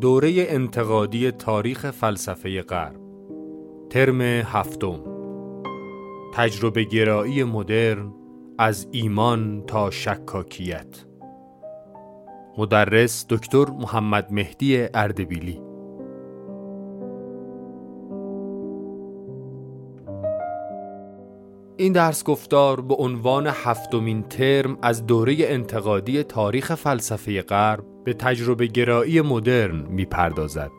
دوره انتقادی تاریخ فلسفه غرب. ترم هفتم. تجربه گرایی مدرن از ایمان تا شکاکیت. مدرس دکتر محمد مهدی اردبیلی. این درس گفتار به عنوان هفتمین ترم از دوره انتقادی تاریخ فلسفه غرب به تجربه گرایی مدرن می‌پردازد.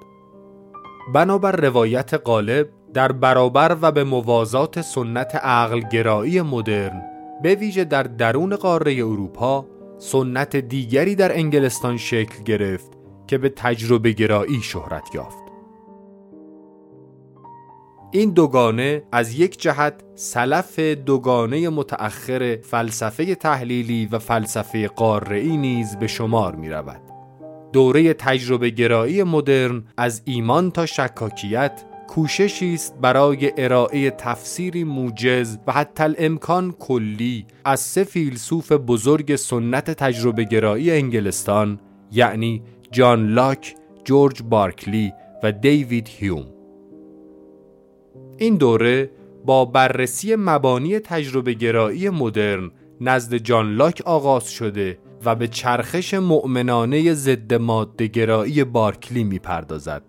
بنابر روایت غالب در برابر و به موازات سنت عقل گرایی مدرن به ویژه در درون قاره اروپا سنت دیگری در انگلستان شکل گرفت که به تجربه گرایی شهرت یافت. این دوگانه از یک جهت سلف دوگانه متأخر فلسفه تحلیلی و فلسفه قارعی نیز به شمار می رود. دوره تجربه گرایی مدرن از ایمان تا شکاکیت کوششی است برای ارائه تفسیری موجز و حتی الامکان کلی از سه فیلسوف بزرگ سنت تجربه گرایی انگلستان یعنی جان لاک، جورج بارکلی و دیوید هیوم این دوره با بررسی مبانی تجربه گرایی مدرن نزد جان لاک آغاز شده و به چرخش مؤمنانه ضد ماده گرایی بارکلی می‌پردازد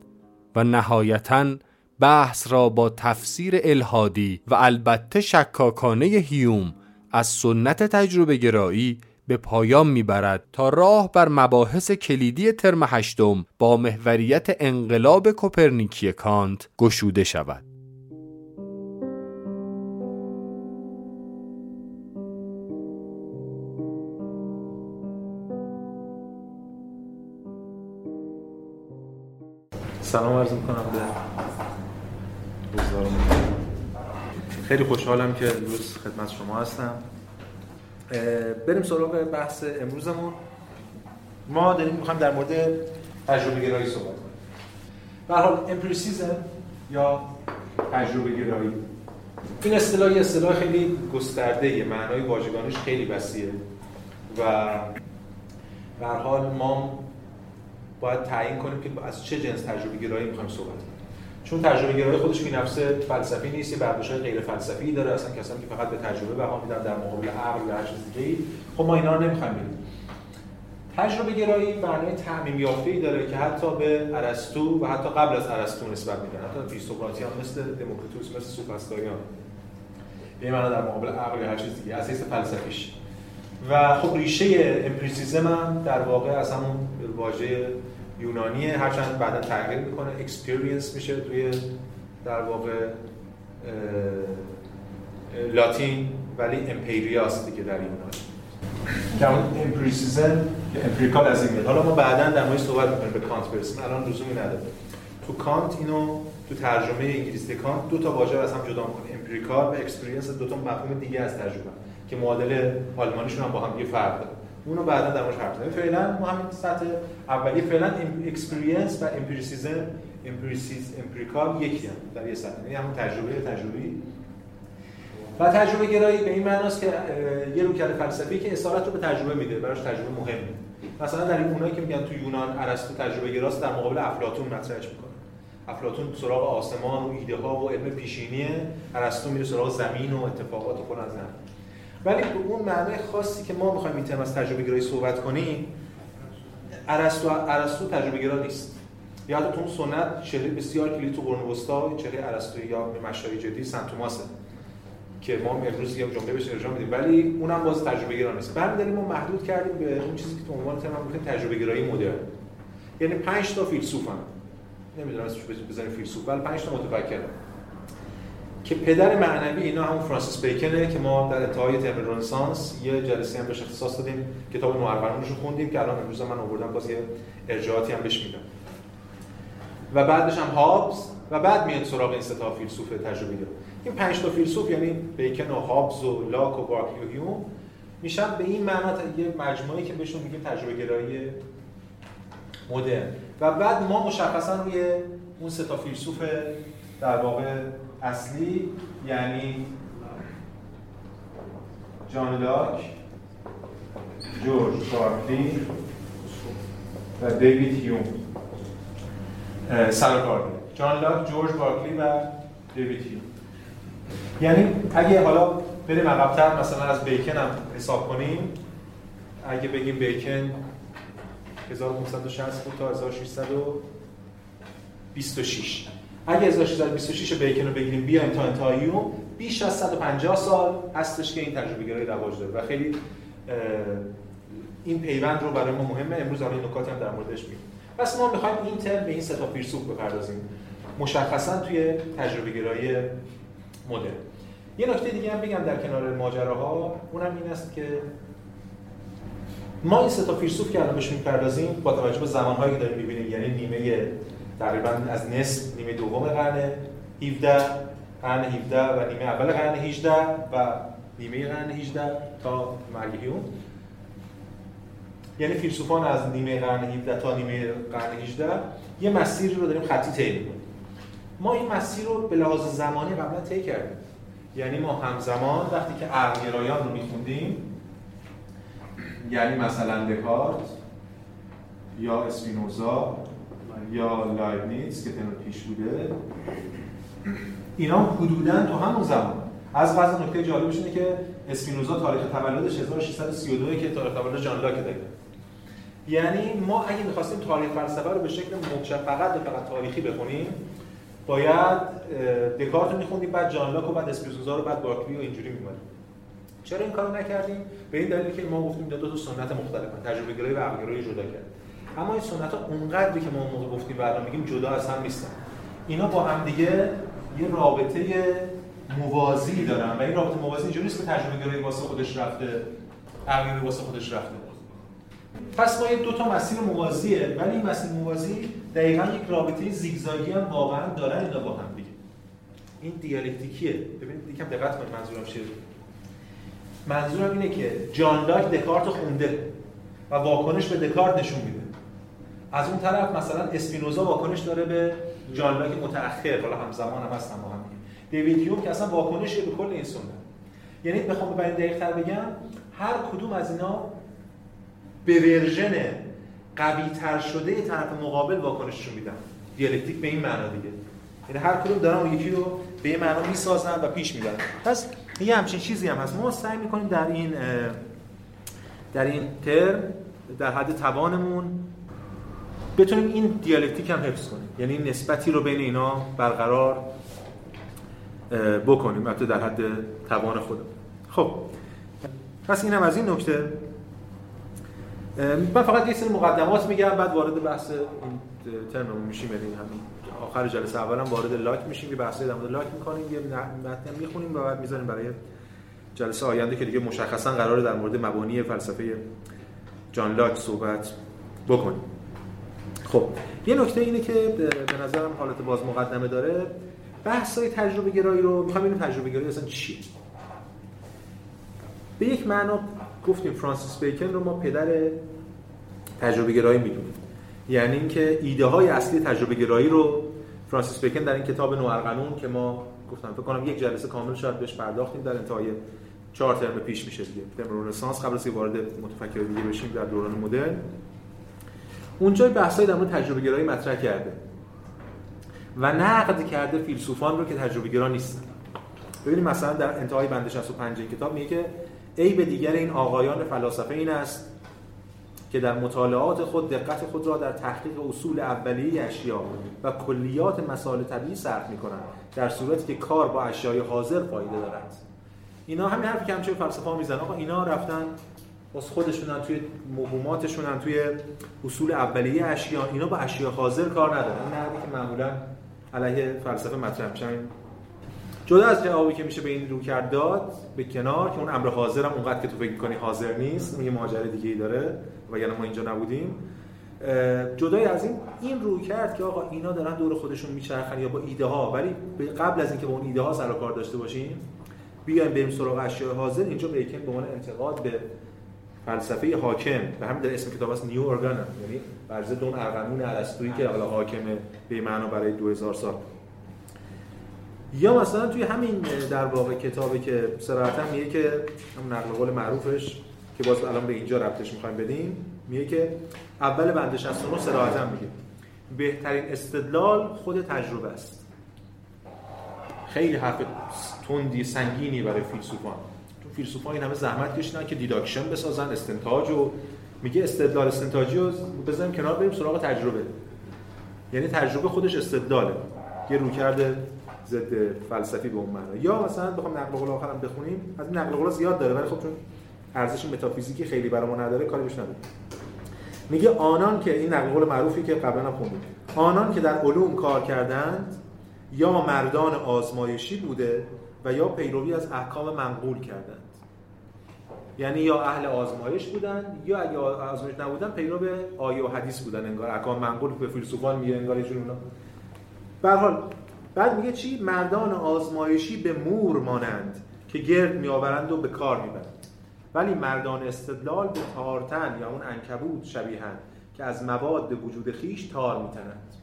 و نهایتا بحث را با تفسیر الهادی و البته شکاکانه هیوم از سنت تجربه گرایی به پایان می‌برد تا راه بر مباحث کلیدی ترم هشتم با محوریت انقلاب کوپرنیکی کانت گشوده شود. سلام عرض می‌کنم به خیلی خوشحالم که امروز خدمت شما هستم. بریم سراغ بحث امروزمون. ما داریم می‌خوایم در مورد تجربه گرایی صحبت کنیم. به حال امپریسیزم یا تجربه گرایی این اصطلاح اصطلاح خیلی گسترده معنای واژگانیش خیلی وسیعه و به حال ما باید تعیین کنیم که از چه جنس تجربه گرایی می‌خوایم صحبت کنیم. چون تجربه گرایی خودش بی نفسه فلسفی نیست یه برداشت غیر فلسفی داره. اصلا کسانی که فقط به تجربه بها میدن در مقابل عقل یا هر چیز دیگه خب ما اینا رو نمی‌خوایم ببینیم. تجربه گرایی معنای تعمیم یافته داره که حتی به ارسطو و حتی قبل از ارسطو نسبت میدن. حتی فیلسوفاتیان مثل دموکریتوس مثل سوفسطائیان به معنی در مقابل عقل یا هر چیز دیگه. حیث فلسفیش. و خب ریشه empiricism هم در واقع از همون واژه یونانیه هرچند بعدا تغییر می‌کنه. experience میشه توی در واقع لاتین ولی امپیریاست دیگه در یونان که اون empiricism empirical از این حالا ما بعدا در مورد صحبت می‌کنیم به کانت برسیم. الان لزومی نداره. تو کانت اینو تو ترجمه انگلیسی کانت دو تا واژه از هم جدا می‌کنه. empirical و experience دو تا مفهوم دیگه از تجربه که معادل آلمانیشون هم با هم دیگه فرق داره. اونو بعدا در موردش حرف فعلا ما همین سطح اولی فعلا experience و empiricism empiricis empirical یکی هم در یه سطح. یعنی همون تجربه تجربی. و تجربه گرایی به این معناست که یه رویکرد فلسفی که اصالت رو به تجربه میده براش تجربه مهمه مثلا در این اونایی که میگن تو یونان ارسطو تجربه گراست در مقابل افلاطون مطرحش می‌کنه. افلاطون سراغ آسمان و ایده ها و علم پیشینیه. ارسطو میره سراغ زمین و اتفاقات و فلان از ولی به اون معنای خاصی که ما می‌خوایم این از تجربه گرایی صحبت کنیم ارسطو ارسطو تجربه گرا نیست. یادتون سنت چهره بسیار کلی تو قرون وسطا چهره ارسطویی یا مشای جدی سنت توماسه که ما امروز یه جمله بهش ارجاع میدیم. ولی اونم باز تجربه گرا نیست. برمی‌داریم ما محدود کردیم به اون چیزی که تو عنوان ترم میگیم تجربه گرایی مدرن. یعنی 5 تا فیلسوفن. نمی‌دونم اسمش بزنیم فیلسوف ولی 5 تا متفکر که پدر معنوی اینا همون فرانسیس بیکنه که ما در انتهای ترم رنسانس یه جلسه هم بهش اختصاص دادیم. کتاب نوآورانش رو خوندیم که الان امروز من آوردم باز یه ارجاعاتی هم بهش میدم. و بعدش هم هابز و بعد میاد سراغ این ستا فیلسوف تجربی این پنج تا فیلسوف یعنی بیکن و هابز و لاک و بارکلی و هیوم میشن به این معنا یه مجموعه که بهشون میگیم تجربه گرایی مدرن. و بعد ما مشخصا روی اون سه تا فیلسوف در واقع اصلی یعنی جان لاک جورج بارکلی و دیوید هیوم. سر جان لاک جورج بارکلی و دیوید هیوم. یعنی اگه حالا بریم عقب‌تر مثلا از بیکن هم حساب کنیم. اگه بگیم بیکن 1560 بود تا 1626 اگه 1626 بیکن رو بگیریم بیایم تا انتهایی بیش از 150 سال هستش که این تجربه گرایی رواج داره و خیلی این پیوند رو برای ما مهمه. امروز این نکاتی هم در موردش میگیم. پس ما می‌خوایم این ترم به این سه تا فیلسوف بپردازیم. مشخصا توی تجربه گرایی مدرن. یه نکته دیگه هم بگم در کنار ماجراها. اونم این است که ما این سه تا فیلسوف که الان بهش می‌پردازیم با توجه به زمانهایی که داریم می‌بینیم یعنی نیمه تقریبا از نصف نیمه دوم قرن 17 قرن 17 و نیمه اول قرن 18 و نیمه قرن 18 تا مرگ هیوم یعنی فیلسوفان از نیمه قرن 17 تا نیمه قرن 18 یه مسیری رو داریم خطی طی می‌کنیم. ما این مسیر رو به لحاظ زمانی قبلا طی کردیم. یعنی ما همزمان وقتی که عقلگرایان رو میخوندیم یعنی مثلا دکارت یا اسپینوزا یا لایبنیتس که تنو پیش بوده اینا حدودا تو همون زمان. از بعض نکته جالبش اینه که اسپینوزا تاریخ تولدش 1632 که تاریخ تولد جان لاک داره. یعنی ما اگه می‌خواستیم تاریخ فلسفه رو به شکل مبشر فقط به فقط تاریخی بخونیم باید دکارت رو میخوندیم بعد جان لاک و بعد اسپینوزا رو بعد بارکلی و اینجوری میمونیم چرا این کارو نکردیم؟ به این دلیل که ما گفتیم دو تا سنت مختلفن تجربه گرایی و عقل جدا کرد اما این سنت ها اونقدری که ما موقع گفتیم و میگیم جدا از هم نیستن. اینا با هم دیگه یه رابطه موازی دارن و این رابطه موازی اینجوری نیست که تجربه گرایی واسه خودش رفته عقل واسه خودش رفته. پس ما یه دو تا مسیر موازیه ولی این مسیر موازی دقیقا یک رابطه زیگزاگی هم واقعا دارن اینا با هم دیگه. این دیالکتیکیه. ببینید یکم دقت کنید منظورم چیه. منظورم اینه که جان لاک دکارت خونده و واکنش به دکارت نشون میده. از اون طرف مثلا اسپینوزا واکنش داره به جان لاک متأخر حالا همزمان هم هستن با هم دیوید هیوم که اصلا واکنشی به کل این سنت. یعنی بخوام به دقیق تر بگم هر کدوم از اینا به version قوی تر شده طرف مقابل واکنششون میدن. دیالکتیک به این معنا دیگه. یعنی هر کدوم دارن اون یکی رو به این معنا می‌سازن و پیش می‌برن. پس یه همچین چیزی هم هست. ما سعی می‌کنیم در این در این ترم در حد توانمون بتونیم این دیالکتیک هم حفظ کنیم. یعنی نسبتی رو بین اینا برقرار بکنیم. البته در حد توان خودمون. خب. پس اینم از این نکته. من فقط یه سری مقدمات میگم بعد وارد بحث این ترممون میشیم. یعنی همین آخر جلسه اولم وارد لاک میشیم. یه بحثی در مورد لاک می‌کنیم یه متن می‌خونیم و بعد می‌ذاریم برای جلسه آینده که دیگه مشخصا قراره در مورد مبانی فلسفه جان لاک صحبت بکنیم. خب یه نکته اینه که به نظرم حالت باز مقدمه داره. بحث های تجربه گرایی رو می‌خوام ببینیم تجربه گرایی اصلا چیه. به یک معنا گفتیم فرانسیس بیکن رو ما پدر تجربه گرایی می‌دونیم. یعنی اینکه ایده های اصلی تجربه گرایی رو فرانسیس بیکن در این کتاب نوارقانون که ما گفتم فکر کنم یک جلسه کامل شاید بهش پرداختیم در انتهای چهار ترم پیش میشه دیگه. ترم رنسانس قبل از که وارد متفکر دیگه بشیم در دوران مدرن. اونجا بحثای در مورد تجربه گرایی مطرح کرده. و نقد کرده فیلسوفان رو که تجربه گرا نیستن. ببینید مثلا در انتهای بند 65 کتاب میگه که ای به دیگر این آقایان فلاسفه این است که در مطالعات خود دقت خود را در تحقیق اصول اولیه اشیا و کلیات مسائل طبیعی صرف می‌کنند در صورتی که کار با اشیای حاضر فایده دارد. اینا همین حرفی که همچه فلسفه ها می‌زنن. آقا اینا رفتن واسه خودشونن توی موهوماتشونن توی اصول اولیه اشیا. اینا با اشیا حاضر کار ندارن. این نقدی که معمولا علیه فلسفه مطرح میشه. جدا از جوابی که میشه به این رو کرد داد به کنار که اون امر حاضرم اونقدر که تو فکر کنی حاضر نیست. یه ماجرا دیگه ای داره و یعنی ما اینجا نبودیم. جدای از این این رو کرد که آقا اینا دارن دور خودشون میچرخن یا با ایده ها ولی قبل از اینکه با اون ایده ها سر کار داشته باشیم بیایم بریم سراغ اشیاء حاضر. اینجا بیکن به عنوان انتقاد به فلسفه حاکم به همین در اسم کتاب است نیو ارگان یعنی برزه دون ارقمون ارسطویی که حالا حاکمه به معنا برای 2000 سال. یا مثلا توی همین در واقع کتابی که صراحتا میگه که هم نقل قول معروفش که باز الان به اینجا ربطش می‌خوایم بدیم میگه که اول بند 69 صراحتا میگه بهترین استدلال خود تجربه است. خیلی حرف تندی سنگینی برای فیلسوفان. فیلسوفان این همه زحمت کشیدن که دیداکشن بسازن استنتاج و میگه استدلال استنتاجی رو بزنیم کنار بریم سراغ تجربه. یعنی تجربه خودش استدلاله. یه رویکرد ضد فلسفی به اون معنا. یا مثلا بخوام نقل قول آخرم بخونیم از نقل قول زیاد داره ولی خب چون ارزش متافیزیکی خیلی برای ما نداره کاری بهش نداره میگه آنان که این نقل قول معروفی که قبلا هم خوندیم. آنان که در علوم کار کردند یا مردان آزمایشی بوده و یا پیروی از احکام منقول کردند. یعنی یا اهل آزمایش بودن یا اگه آزمایش نبودن پیرو به آیه و حدیث بودن انگار. احکام منقول به فیلسوفان میگه انگار اینجوری اونا. به حال بعد میگه چی؟ مردان آزمایشی به مور مانند که گرد میآورند و به کار می‌برند. ولی مردان استدلال به تارتن یا اون انکبوت شبیهند که از مواد وجود خیش تار میتنند.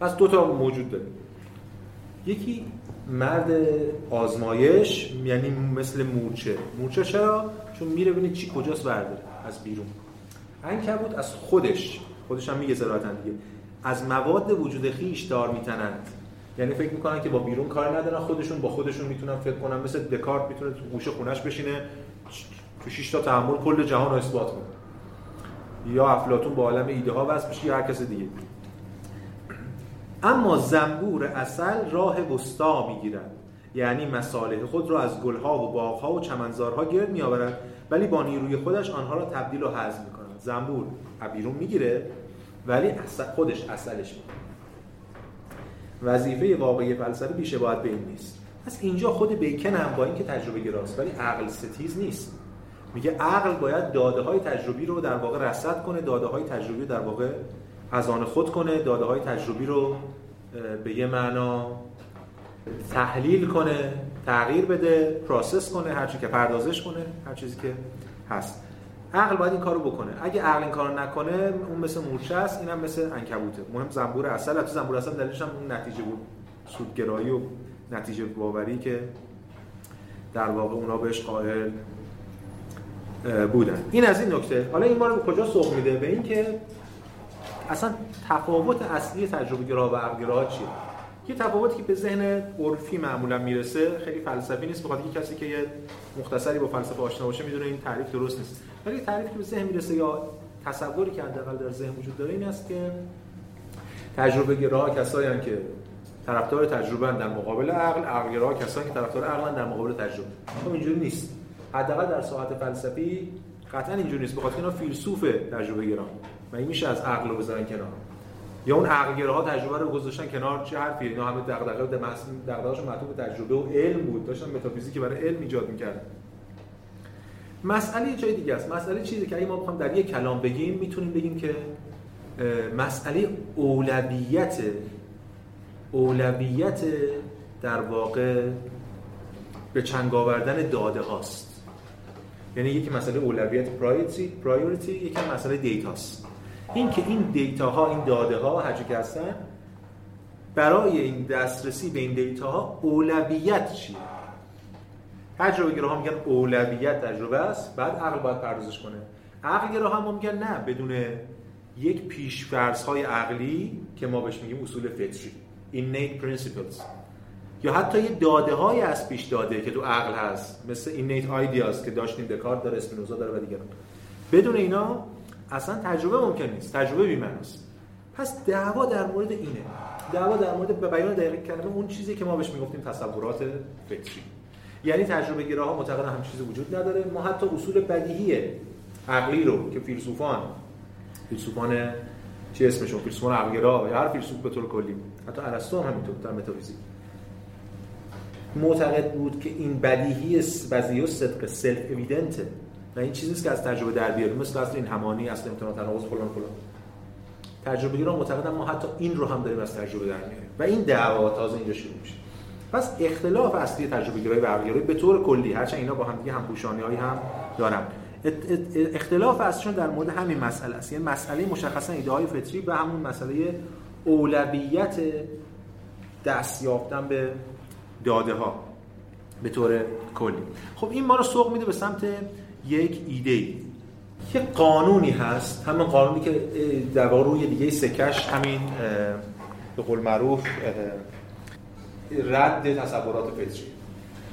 پس دو تا موجود داریم. یکی مرد آزمایش یعنی مثل مورچه. مورچه چرا؟ چون میره ببینه چی کجاست برداره از بیرون. انکبوت از خودش. خودش هم میگه زراعتا دیگه. از مواد وجود خیش دار میتنند. یعنی فکر می‌کنن که با بیرون کار ندارن خودشون با خودشون می‌تونن فکر کنن. مثل دکارت می‌تونه تو گوشه خونش بشینه. تو 6 تا تحمل کل جهان رو اثبات کنه. یا افلاطون با عالم ایده ها وصل بشه یا هر کس دیگه. اما زنبور اصل راه وسطا می‌گیرد. یعنی مصالح خود را از گلها و باغها و چمنزارها گرد میآورد ولی با نیروی خودش آنها را تبدیل و حذف می‌کند. زنبور بیرون می‌گیره ولی اصل خودش اصلش می‌کنه وظیفه واقعی فلسفه بیشه باید به این نیست. پس اینجا خود بیکن هم با اینکه تجربه گراست ولی عقل ستیز نیست. میگه عقل باید داده های تجربی رو در واقع رصد کنه داده های تجربی در واقع از آن خود کنه داده های تجربی رو به یه معنا تحلیل کنه تغییر بده process کنه هر چی که پردازش کنه هر چیزی که هست. عقل باید این کارو بکنه. اگه عقل این کارو نکنه اون مثل مورچه است اینم مثل عنکبوته. مهم زنبور اصل تو زنبور اصل دلیلش هم اون نتیجه بود. سودگرایی و نتیجه باوری که در واقع اونا بهش قائل بودن. این از این نکته. حالا این ما رو کجا سوق میده؟ به این که اصلا تفاوت اصلی تجربه گرا و عقل چیه؟ یه تفاوتی که به ذهن عرفی معمولا می‌رسه خیلی فلسفی نیست بخاطر اینکه کسی که یه مختصری با فلسفه آشنا باشه می‌دونه این تعریف درست نیست. ولی تعریفی که به ذهن می‌رسه یا تصوری که حداقل در ذهن وجود داره این است که تجربه گرا کسایی که طرفدار تجربه در مقابل عقل عقل گرا کسایی که طرفدار عقل در مقابل تجربه. خب اینجوری نیست. حداقل در ساعت فلسفی قطعا اینجوری نیست بخاطر اینا فیلسوف تجربه گرا و این میشه از عقل رو بذارن کنار. یا اون عقل ها تجربه رو گذاشتن کنار چه حرفی؟ اینا همه دغدغه به دغدغه‌شون معطوف به تجربه و علم بود. داشتن متافیزیکی برای علم ایجاد می‌کردن. مسئله جای دیگه است. مسئله چیزی که اگه ما بخوام در یک کلام بگیم می‌تونیم بگیم که مسئله اولویت اولویت در واقع به چنگ آوردن داده هاست. یعنی یکی مسئله اولویت priority priority یکی مسئله data ست این که این data ها این داده ها هر که هستن برای این دسترسی به این data ها اولویت چیه؟ تجربه گرا میگن اولویت تجربه است بعد عقل باید پردازش کنه. عقل گرا هم میگن نه بدون یک پیش های عقلی که ما بهش میگیم اصول فطری innate principles. یا حتی یه داده های از پیش داده که تو عقل هست مثل innate ideas که داشتیم دکارت داره اسپینوزا داره و دیگران. بدون اینا اصلا تجربه ممکن نیست تجربه بی‌معناست پس دعوا در مورد اینه. دعوا در مورد به بیان دقیق کلمه اون چیزی که ما بهش می‌گفتیم تصورات فکری. یعنی تجربه گراها معتقدن همچین چیزی وجود نداره. ما حتی اصول بدیهی عقلی رو که فیلسوفان فیلسوفان چی اسمشون؟ فیلسوفان عقلگرا یا هر فیلسوف به طور کلی حتی ارسطو هم همینطور در متافیزیک. معتقد بود که این بدیهی بدیهی و صدق self-evident ه و این چیزی که از تجربه در بیاریم. مثل اصل این همانی اصل امتناع تناقض فلان فلان. تجربه گرایان معتقدن ما حتی این رو هم داریم از تجربه در میاریم. و این دعوا تازه اینجا شروع میشه. پس اختلاف اصلی تجربه گیری و عقل به طور کلی هرچند اینا با هم دیگه همپوشانی هایی هم دارن. اختلاف اصلیشون در مورد همین مسئله است. یعنی مسئله مشخصا ایده های فطری و همون مسئله اولویت دست یافتن به داده ها به طور کلی. خب این ما رو سوق میده به سمت یک ایده. ای یه قانونی هست همین قانونی که در واقع روی دیگه سکش همین به قول معروف رد تصورات فطری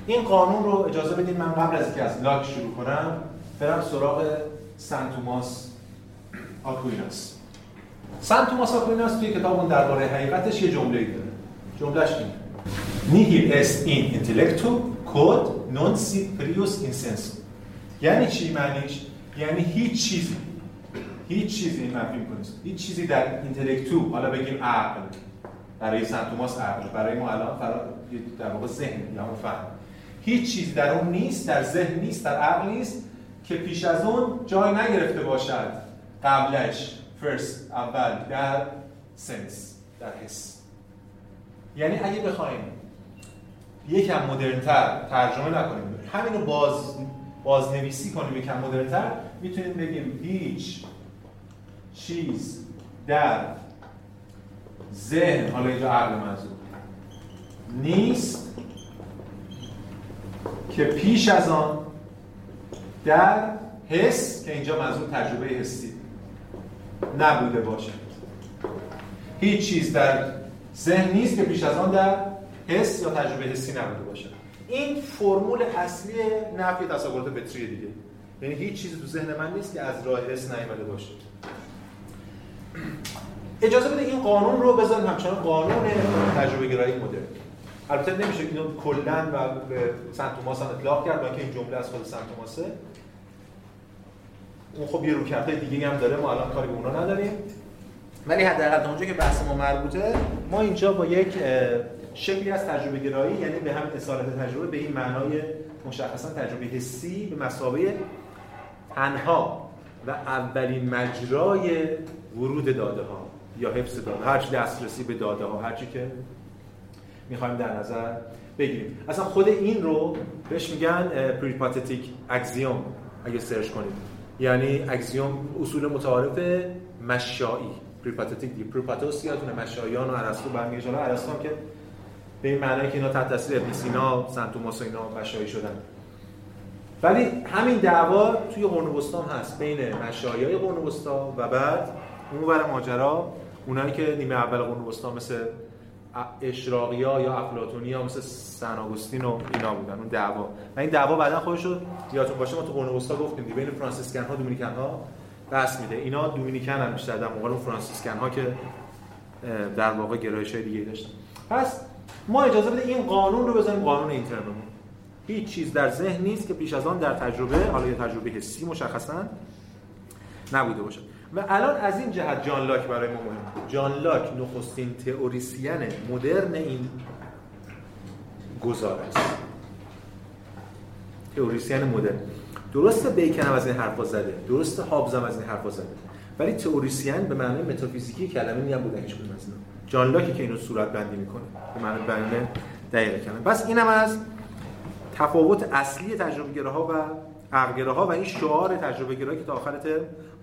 این قانون رو اجازه بدید من قبل از اینکه از لاک شروع کنم برم سراغ سن توماس آکویناس. سن توماس آکویناس توی کتاب اون درباره حقیقتش یه جمله داره. جملهش اینه. nihil est in intellectu quod non sit prius یعنی چی معنیش؟ یعنی هیچ چیزی. هیچ چیزی مفهوم کنید هیچ چیزی در اینتלקتو حالا بگیم عقل. برای سن توماس عقل. برای ما الان در واقع ذهن یا فهم. هیچ چیز در اون نیست در ذهن نیست در عقل نیست که پیش از اون جای نگرفته باشد. قبلش فرست اول در سنس در حس. یعنی اگه بخوایم یکم مدرنتر ترجمه نکنیم همین باز بازنویسی کنیم یکم مدرنتر می‌تونیم بگیم هیچ چیز در ذهن حالا اینجا عقل منظور نیست که پیش از آن در حس که اینجا منظور تجربه حسی نبوده باشد. هیچ چیز در ذهن نیست که پیش از آن در حس یا تجربه حسی نبوده باشد. این فرمول اصلی نفی تصورات فطری دیگه. یعنی هیچ چیزی تو ذهن من نیست که از راه حس نیامده باشه. اجازه بده این قانون رو بذاریم همچنان قانون تجربه گرایی مدرن. البته نمیشه اینو کلا و به سنت توماس هم اطلاق کرد که این جمله از خود سنت توماسه. اون خب یه روکرده دیگه هم داره ما الان کاری به اونا نداریم. ولی حداقل اونجا که بحث ما مربوطه ما اینجا با یک شکلی از تجربه گرایی یعنی به همین اصالت تجربه به این معنای مشخصا تجربه حسی به مسابقه تنها و اولین مجرای ورود داده ها یا حفظ داده هرچی دسترسی به داده ها هرچی که می‌خوایم در نظر بگیریم. اصلا خود این رو بهش میگن پریپاتتیک اکزیوم اگه سرچ کنید. یعنی اکزیوم اصول متعارف مشایی. پریپاتتیک دی پریپاتوس یادتونه مشایان و ارسطو برمیگرده ارسطو که به این معنی که اینا تحت تاثیر ابن سینا سنت توماس و اینا مشایی شدن. ولی همین دعوا توی قرن وسطا هست بین مشایای قرن وسطا و بعد اون ور ماجرا اونایی که نیمه اول قرن وسطا مثل اشراقیا یا افلاطونیا مثل سن آگوستین و اینا بودن اون دعوا. و این دعوا بعدا خودش رو یادتون باشه ما تو قرن وسطا گفتیم بین فرانسیسکن ها دومینیکن ها دست میده. اینا دومینیکن هم بیشتر در مقابل فرانسیسکن ها که در واقع گرایش های دیگه داشتن. پس ما اجازه بده این قانون رو بزنیم قانون اینترنمون هیچ چیز در ذهن نیست که پیش از آن در تجربه حالا یه تجربه حسی مشخصا نبوده باشه. و الان از این جهت جان لاک برای ما مهم. جان لاک نخستین تئوریسین مدرن این گزار است. تئوریسین مدرن. درسته بیکن از این حرفا زده. درسته هابز هم از این حرفا زده. ولی تئوریسین به معنی متافیزیکی کلمه نیم بودن هیچ از اینا. جان لاکی که اینو صورت بندی می‌کنه. به معنی بیان دقیق کلمه بس اینم از تفاوت اصلی تجربه گراها و عقلگراها و این شعار تجربه گرایی که تا آخر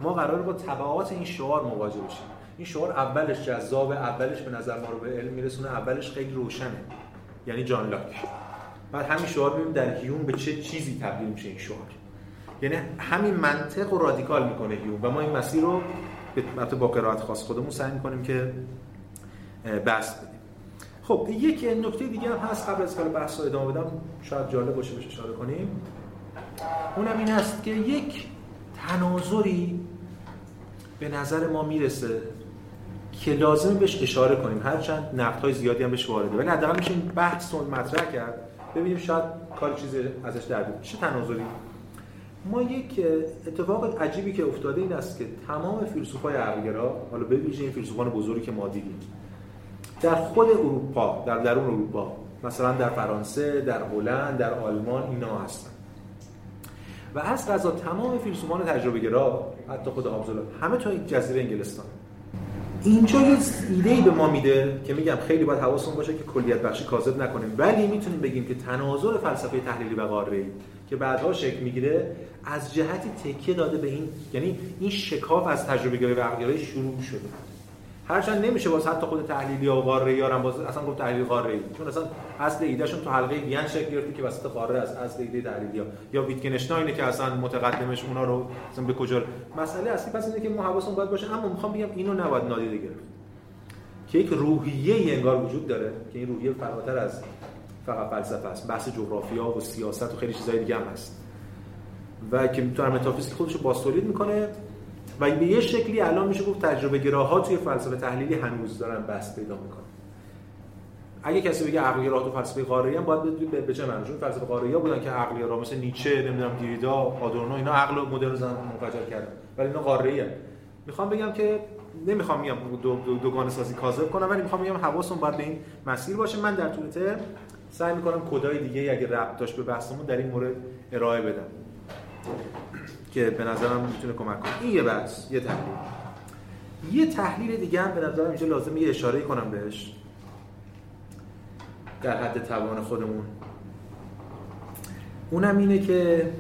ما قرار با تبعات این شعار مواجه بشیم. این شعار اولش جذاب اولش به نظر ما رو به علم میرسونه اولش خیلی روشنه. یعنی جان لاک بعد همین شعار ببینیم در هیوم به چه چیزی تبدیل میشه این شعار. یعنی همین منطق رو رادیکال می‌کنه هیوم و ما این مسیر رو به با قرائت خاص خودمون سعی می‌کنیم که بس بدیم. خب یک نکته دیگه هم هست قبل از که بحث رو ادامه بدم. شاید جالب باشه بشه اشاره کنیم. اونم این است که یک تناظری به نظر ما می‌رسه که لازم بهش اشاره کنیم. هرچند های زیادی هم بهش وارده. ولی حداقل میشه این بحث رو مطرح کرد. ببینیم شاید کار چیزی ازش در بیاد. چه تناظری؟ ما یک اتفاق عجیبی که افتاده این است که تمام فیلسوفای عقلگرا حالا به ویژه این فیلسوفان بزرگی که ما دیدیم در خود اروپا در درون اروپا مثلا در فرانسه در هلند در آلمان اینا هستن. و از قضا تمام فیلسوفان تجربه گرا حتی خود آبزولا همه این جزیره انگلستان. اینجا یه ایده به ما میده که میگم خیلی باید حواسمون باشه که کلیت بخشی کاذب نکنیم. ولی می‌تونیم بگیم که تناظر فلسفه تحلیلی و قاره که بعدها شکل می‌گیره از جهتی تکیه داده به این یعنی این شکاف از تجربه گرایی و شروع شده. هرچند نمیشه باز حتی خود تحلیلی و قاره هم باز اصلا گفت تحلیل قاره ای. چون اصلا اصل ایدهشون تو حلقه وین شکل گرفته که وسط قاره از اصل ایده تحلیلی ها. یا ویتگنشتاینه که اصلا متقدمش اونا رو اصلا به کجا مسئله اصلی پس اینه که ما حواسمون باید باشه. اما می‌خوام بگم اینو نباید نادیده گرفت. که یک روحیه انگار وجود داره که این روحیه فراتر از فقط فلسفه است. بحث جغرافیا و سیاست و خیلی چیزای دیگه هم هست. و که می‌تونه متافیزیک خودش رو باستولید می‌کنه. و به یه شکلی الان میشه گفت تجربه گراها توی فلسفه تحلیلی هنوز دارن بحث پیدا می‌کنن. اگه کسی بگه عقلی راه تو فلسفه قاره هم باید بدونید به چه چون فلسفه قاره بودن که عقلی راه مثل نیچه نمی‌دونم دیریدا آدورنو اینا عقل مدرن زن منفجر کردن. ولی اینا قاره می‌خوام بگم که نمی‌خوام میگم دو دو دوگانه سازی کاذب کنم ولی می‌خوام بگم حواسون باید به این مسیر باشه. من در طول سعی می‌کنم کدای دیگه اگه ربط داشت به بحثمون در این مورد ارائه بدم. که به نظرم می‌تونه کمک کنه. این یه بحث یه تحلیل. یه تحلیل دیگه هم به نظرم اینجا لازم یه اشاره کنم بهش. در حد توان خودمون. اونم اینه که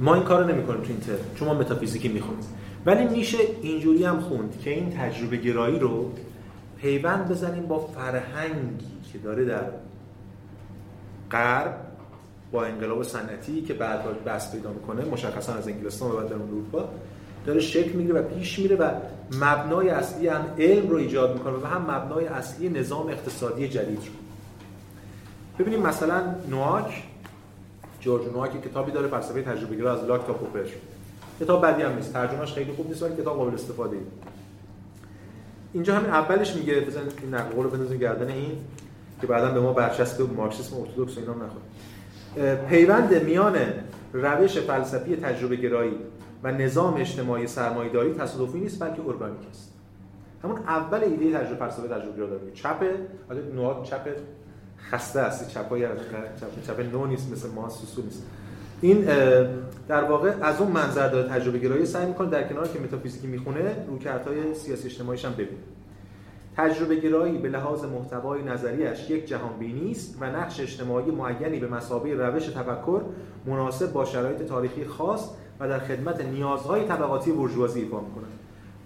ما این کارو نمی‌کنیم تو این ترم چون ما متافیزیکی می‌خونیم. ولی میشه اینجوری هم خوند که این تجربه گرایی رو پیوند بزنیم با فرهنگی که داره در غرب با انقلاب صنعتی که بعد بس پیدا می‌کنه مشخصا از انگلستان و بعد در اروپا داره شکل می‌گیره و پیش میره و مبنای اصلی هم علم رو ایجاد می‌کنه و هم مبنای اصلی نظام اقتصادی جدید رو. ببینیم مثلا نواک جورج نواک کتابی داره فلسفه تجربه از لاک تا پوپر کتاب بدی هم نیست ترجمهش خیلی خوب نیست ولی کتاب قابل استفاده ای اینجا همین اولش میگه بزن این نقل رو بندازین گردن این که بعدا به ما برچسب مارکسیسم ارتدوکس اینا نخوره. پیوند میان روش فلسفی تجربه گرایی و نظام اجتماعی سرمایه‌داری تصادفی نیست بلکه ارگانیک است. همون اول ایده تجربه فلسفه تجربه گرایی داره چپ حالا نوع چپ خسته است چپای چپ چپ نو نیست مثل ما سوسو نیست. این در واقع از اون منظر داره تجربه گرایی سعی می‌کنه در کنار که متافیزیکی می‌خونه رویکردهای سیاسی اجتماعیش هم ببینه. تجربه گرایی به لحاظ محتوای نظریش یک جهان بینی است و نقش اجتماعی معینی به مسابقه روش تفکر مناسب با شرایط تاریخی خاص و در خدمت نیازهای طبقاتی برجوازی ایفا می‌کند.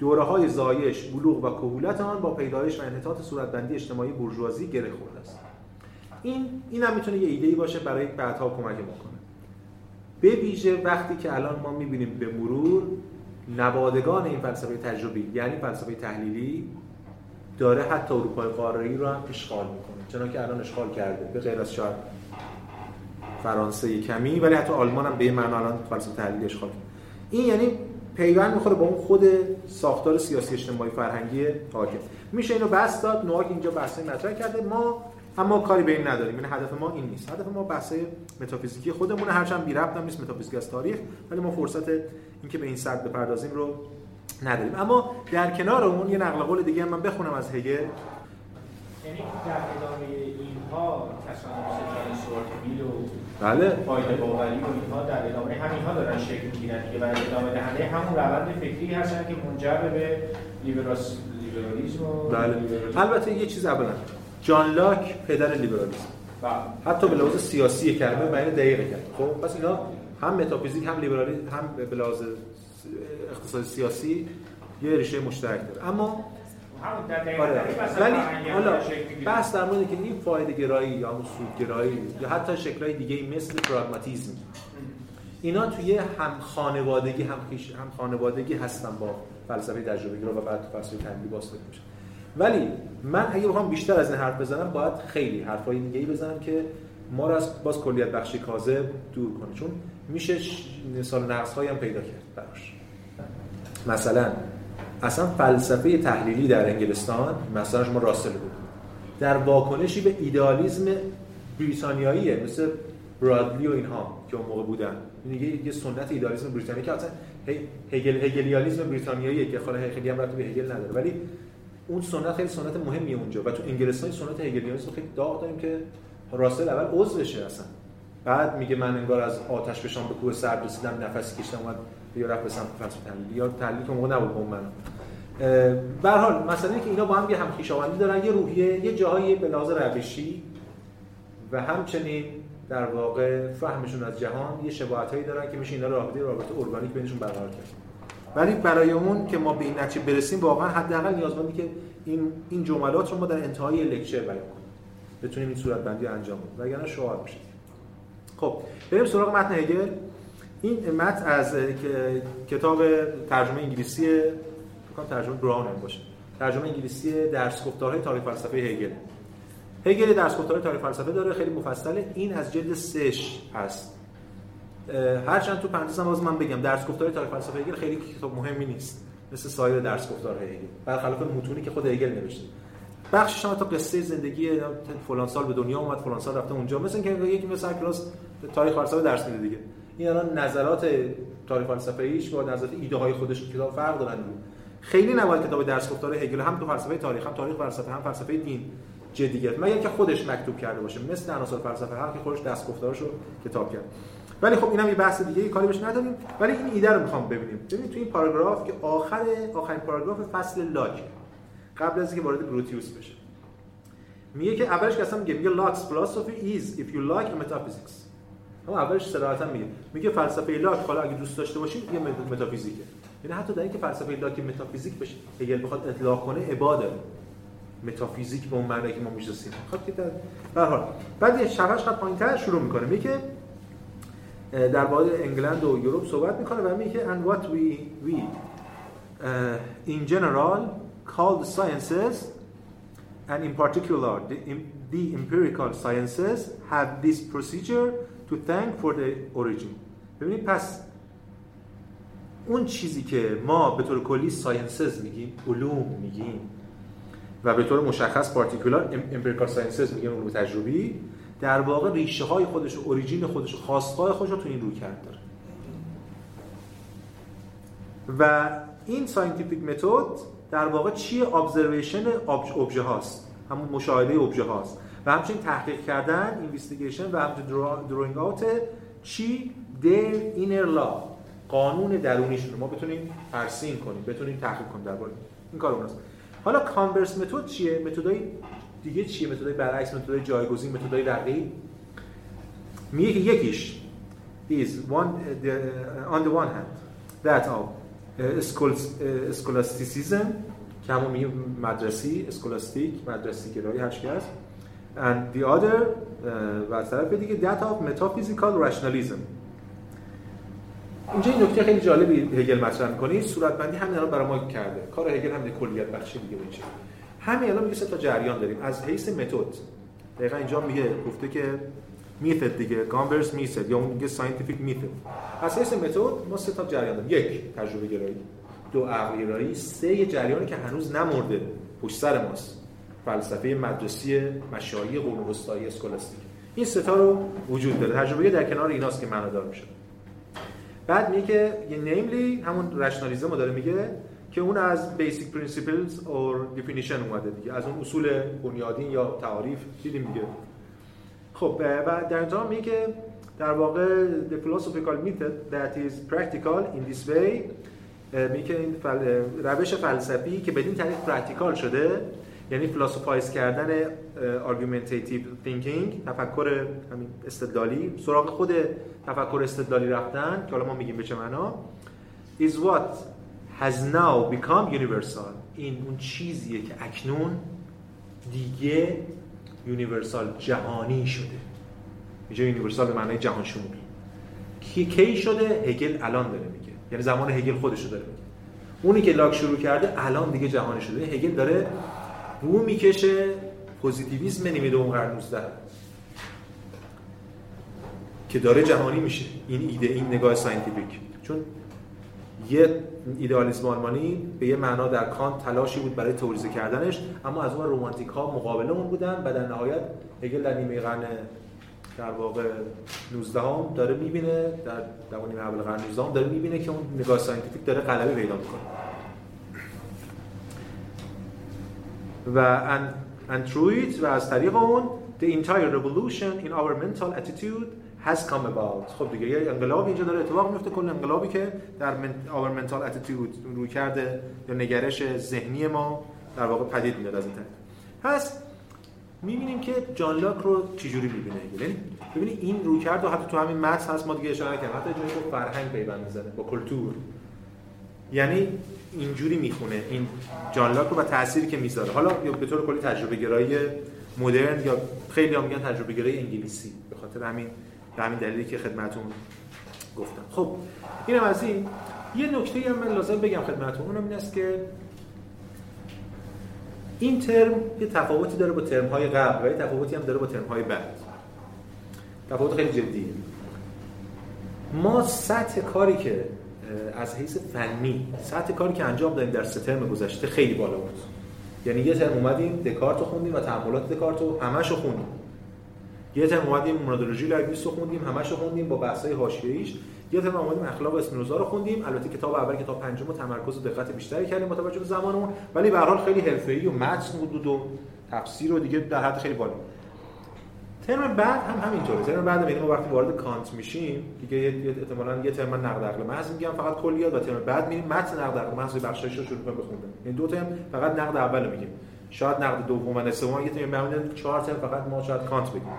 دوره های زایش، بلوغ و کهولت آن با پیدایش و انحطاط صورتبندی اجتماعی برجوازی گره خورده است. این این هم می‌تونه یه ایده‌ای باشه برای بعدها کمک ما کنه. به ویژه وقتی که الان ما می‌بینیم به مرور نوادگان این فلسفه تجربی یعنی فلسفه تحلیلی داره حتی اروپای قاره‌ای رو هم اشغال می‌کنه. چون که الان اشغال کرده به غیر از شاید فرانسه کمی ولی حتی آلمان هم به این معنا الان فلسفه تحلیلی اشغال کرده. این یعنی پیوند می‌خوره با اون خود ساختار سیاسی اجتماعی فرهنگی حاکم میشه اینو بس داد نوآک اینجا بحثی مطرح کرده. ما اما کاری به این نداریم. یعنی هدف ما این نیست. هدف ما بحث متافیزیکی خودمون هرچند بی ربط هم نیست متافیزیک از تاریخ ولی ما فرصت اینکه به این سطح بپردازیم رو نداریم. اما در کنار اون یه نقل قول دیگه هم من بخونم از هگل. یعنی در ادامه اینها تصادف ستاره و بله. فایده باوری و اینها در ادامه همینها دارن شکل می‌گیرن دیگه. برای ادامه دهنده همون روند فکری هستن که منجر به لیبراس لیبرالیسم بله. البته یه چیز اولا. جان لاک پدر لیبرالیسم. بله. حتی به لحاظ سیاسی کلمه معنی دقیقه کرد خب پس اینا هم متافیزیک هم لیبرالیسم هم به لحاظ اقتصاد سیاسی یه ریشه مشترک داره. اما آره. ولی حالا بحث در مورد که این فایده گرایی یا سود گرایی یا حتی شکلهای دیگه مثل پراگماتیسم اینا توی هم خانوادگی هم, خیش، هم خانوادگی هستن با فلسفه تجربه گرا و بعد فلسفه تنبیه واسطه میشه ولی من اگه بخوام بیشتر از این حرف بزنم باید خیلی حرفای دیگه ای بزنم که ما را از باز کلیت بخشی کاذب دور کنه. چون میشه مثال نقص هم پیدا کرد براش. مثلا اصلا فلسفه تحلیلی در انگلستان مثلا شما راسل بود. در واکنشی به ایدئالیسم بریتانیاییه مثل برادلی و اینها که اون موقع بودن. این یه سنت ایدئالیسم بریتانیایی که اصلا هگل هگلیالیسم بریتانیاییه که خاله خیلی هم به هگل نداره. ولی اون سنت خیلی سنت مهمیه اونجا. و تو انگلستان سنت هگلیالیسم خیلی داغ داریم که راسل اول عضوشه اصلا. بعد میگه من انگار از آتش بشام به کوه سرد رسیدم نفسی کشیدم اومد یا رفت به سمت فلسفه تحلیلی یا تحلیلی که موقع نبود به من به حال مثلا که اینا با هم یه همخیشاوندی دارن یه روحیه یه جاهایی به لحاظ روشی و همچنین در واقع فهمشون از جهان یه شباهتایی دارن که میشه اینا رابطه رابطه ارگانیک بینشون برقرار کرد. ولی برای اون که ما به این نتیجه برسیم واقعا حداقل نیازمندی که این این جملات رو ما در انتهای لکچر بیان کنیم. بتونیم این صورت بندی انجام بدیم. وگرنه شعار میشه. خب بریم سراغ متن هگل. این متن از کتاب ترجمه انگلیسی ترجمه براون باشه. ترجمه انگلیسی درس گفتارهای تاریخ فلسفه هگل. هگل درس گفتارهای تاریخ فلسفه داره خیلی مفصله این از جلد 3 هست. هرچند تو پرانتز باز من بگم درس گفتار تاریخ فلسفه هگل خیلی کتاب مهمی نیست. مثل سایر درس گفتارهای هگل. برخلاف متونی که خود هگل نوشته. بخشش هم تا قصه زندگی فلان سال به دنیا اومد فلان سال رفته اونجا. مثل که یکی مثل کلاس تاریخ فلسفه درس میده دیگه. این الان نظرات تاریخ فلسفه ایش با نظرات ایده های خودش کتاب فرق دارن خیلی نباید کتاب درس گفتار هگل هم تو فلسفه تاریخ هم تاریخ فلسفه هم فلسفه دین جدیت مگر که خودش مکتوب کرده باشه. مثل عناصر فلسفه هم که خودش دست گفتارشو کتاب کرد. ولی خب اینم یه بحث دیگه کاری بهش ندادیم ولی این ایده رو می‌خوام ببینیم. ببینید تو این پاراگراف که آخر آخرین پاراگراف فصل لاک. قبل از اینکه وارد گروتیوس بشه. میگه که اولش که اصلا میگه میگه Locke's is if you like a metaphysics. اما اولش صراحتا میگه. میگه فلسفه لاک حالا اگه دوست داشته باشید یه متافیزیکه. یعنی حتی در اینکه فلسفه لاک متافیزیک بشه هگل بخواد اطلاق کنه عباده متافیزیک به اون معنی که ما می‌شناسیم. خب که در هر حال. بعد یه شبش قد پایینتر شروع می‌کنه. میگه در مورد انگلند و یوروپ صحبت می‌کنه و میگه and what we we uh, in general call the sciences and in particular the, the empirical sciences have this procedure to thank for the origin. ببینید پس اون چیزی که ما به طور کلی sciences میگیم علوم میگیم و به طور مشخص particular empirical sciences میگیم علوم تجربی در واقع ریشه های خودش و origin خودش و خواستگاه خودش رو تو این رویکرد داره. و این scientific method در واقع چیه observation ابژه هاست؟ همون مشاهده ابژه هاست. و همچنین تحقیق کردن investigation و همچنین drawing out چی؟ در اینر لا قانون رو. ما بتونیم ترسیم کنیم بتونیم تحقیق کنیم درباره این کار اوناست. حالا کانورس متد چیه؟ متدای دیگه چیه؟ متدای برعکس متدای جایگزین متدای رقیب؟ میگه یکیش is one the, on the one hand. That of uh, scholasticism که همون میگه مدرسی اسکولاستیک مدرسی گرایی هست. And the other و از طرف دیگه that of metaphysical rationalism. اینجا این نکته خیلی جالبی هگل مطرح می‌کنه. صورت بندی همین الان برای ما کرده. کار هگل هم کلیت بخشی دیگه میشه همین الان میگه سه تا جریان داریم. از حیث متد. دقیقا اینجا میگه گفته که method دیگه. گامبرز method یا اون میگه scientific method حیث متد ما سه تا جریان داریم. یک تجربه گرایی دو عقل گرایی سه جریانی که هنوز نمرده. پشت سر ماست. فلسفه مدرسی مشایی قرون وسطایی اسکولاستیک. این سه تا رو وجود داره. تجربه در کنار ایناست که معنادار میشه. بعد میگه یه namely همون rationalism داره میگه که اون از basic principles or definition اومده دیگه. از اون اصول بنیادین یا تعاریف دیدیم دیگه. خب و در اینجا میگه در واقع the philosophical method that is practical in this way میگه این فل... روش فلسفی که بدین طریق practical شده یعنی philosophize کردن argumentative thinking تفکر همین استدلالی سراغ خود تفکر استدلالی رفتن که حالا ما میگیم به چه معنا is what has now become universal. این اون چیزیه که اکنون دیگه universal جهانی شده. اینجا universal به معنای جهان شمول کی کی شده؟ هگل الان داره میگه. یعنی زمان هگل خودش داره میگه. اونی که لاک شروع کرده الان دیگه جهانی شده. هگل داره رو می‌کشه. پوزیتیویسم نیمه دوم قرن 19 که داره جهانی میشه. این ایده این نگاه scientific. چون یه ایدئالیسم آلمانی به یه معنا در کانت تلاشی بود برای تئوریزه کردنش اما از اون رومانتیک ها مقابل اون بودن و در نهایت هگل در نیمه قرن در واقع 19 هم داره می‌بینه در در نیمه اول قرن 19 هم داره می‌بینه که اون نگاه scientific داره غلبه پیدا می‌کنه. و it و از طریق اون the entire revolution in our mental attitude has come about. خب دیگه یه انقلاب اینجا داره اتفاق میفته کل انقلابی که در our mental attitude رویکرده یا نگرش ذهنی ما در واقع پدید میاد از این طریق پس می‌بینیم که جان لاک رو چجوری می‌بینه؟ یعنی ببینید این روی کرد و حتی تو همین متن هست ما دیگه اشاره کردیم حتی جایی که فرهنگ پیوند می‌زنه با کلتور. یعنی اینجوری می‌خونه این جان لاک رو و تأثیری که می‌ذاره. حالا به طور کلی تجربه گرایی مدرن یا خیلی هم میگن تجربه گرایی انگلیسی به خاطر همین به همین دلیلی که خدمتون گفتم. خب اینم از این. یه نکته هم من لازم بگم خدمتون اونم این است که این ترم یه تفاوتی داره با ترم های قبل و یه تفاوتی هم داره با ترم های بعد. تفاوت خیلی جدیه. ما سطح کاری که از حیث فنی سطح کاری که انجام دادیم در سه ترم گذشته خیلی بالا بود. یعنی یه ترم اومدیم دکارت رو خوندیم و تعاملات دکارت رو همش رو خوندیم. یه ترم اومدیم مونادولوژی لایبنیتس رو خوندیم همش خوندیم با بحث‌های حاشیه‌ایش. یه ترم اومدیم اخلاق اسپینوزا رو خوندیم. البته کتاب اول کتاب پنجم رو تمرکز و دقت بیشتری کردیم با به زمانمون. ولی به هر حال خیلی حرفه‌ای و متن بود و تفسیر و دیگه در حد خیلی بالا ترم بعد هم همینطوره. ترم بعد یعنی وقتی وارد کانت میشیم دیگه احتمالاً یه ترم نقد عقل محض میگم فقط کلیات. و ترم بعد میریم متن نقد عقل محض بخشایش رو شروع کنیم این یعنی دو ترم فقط نقد اول میگیم. شاید نقد دوم و سوم یه ترم بعد چهار ترم فقط ما شاید کانت بگیم.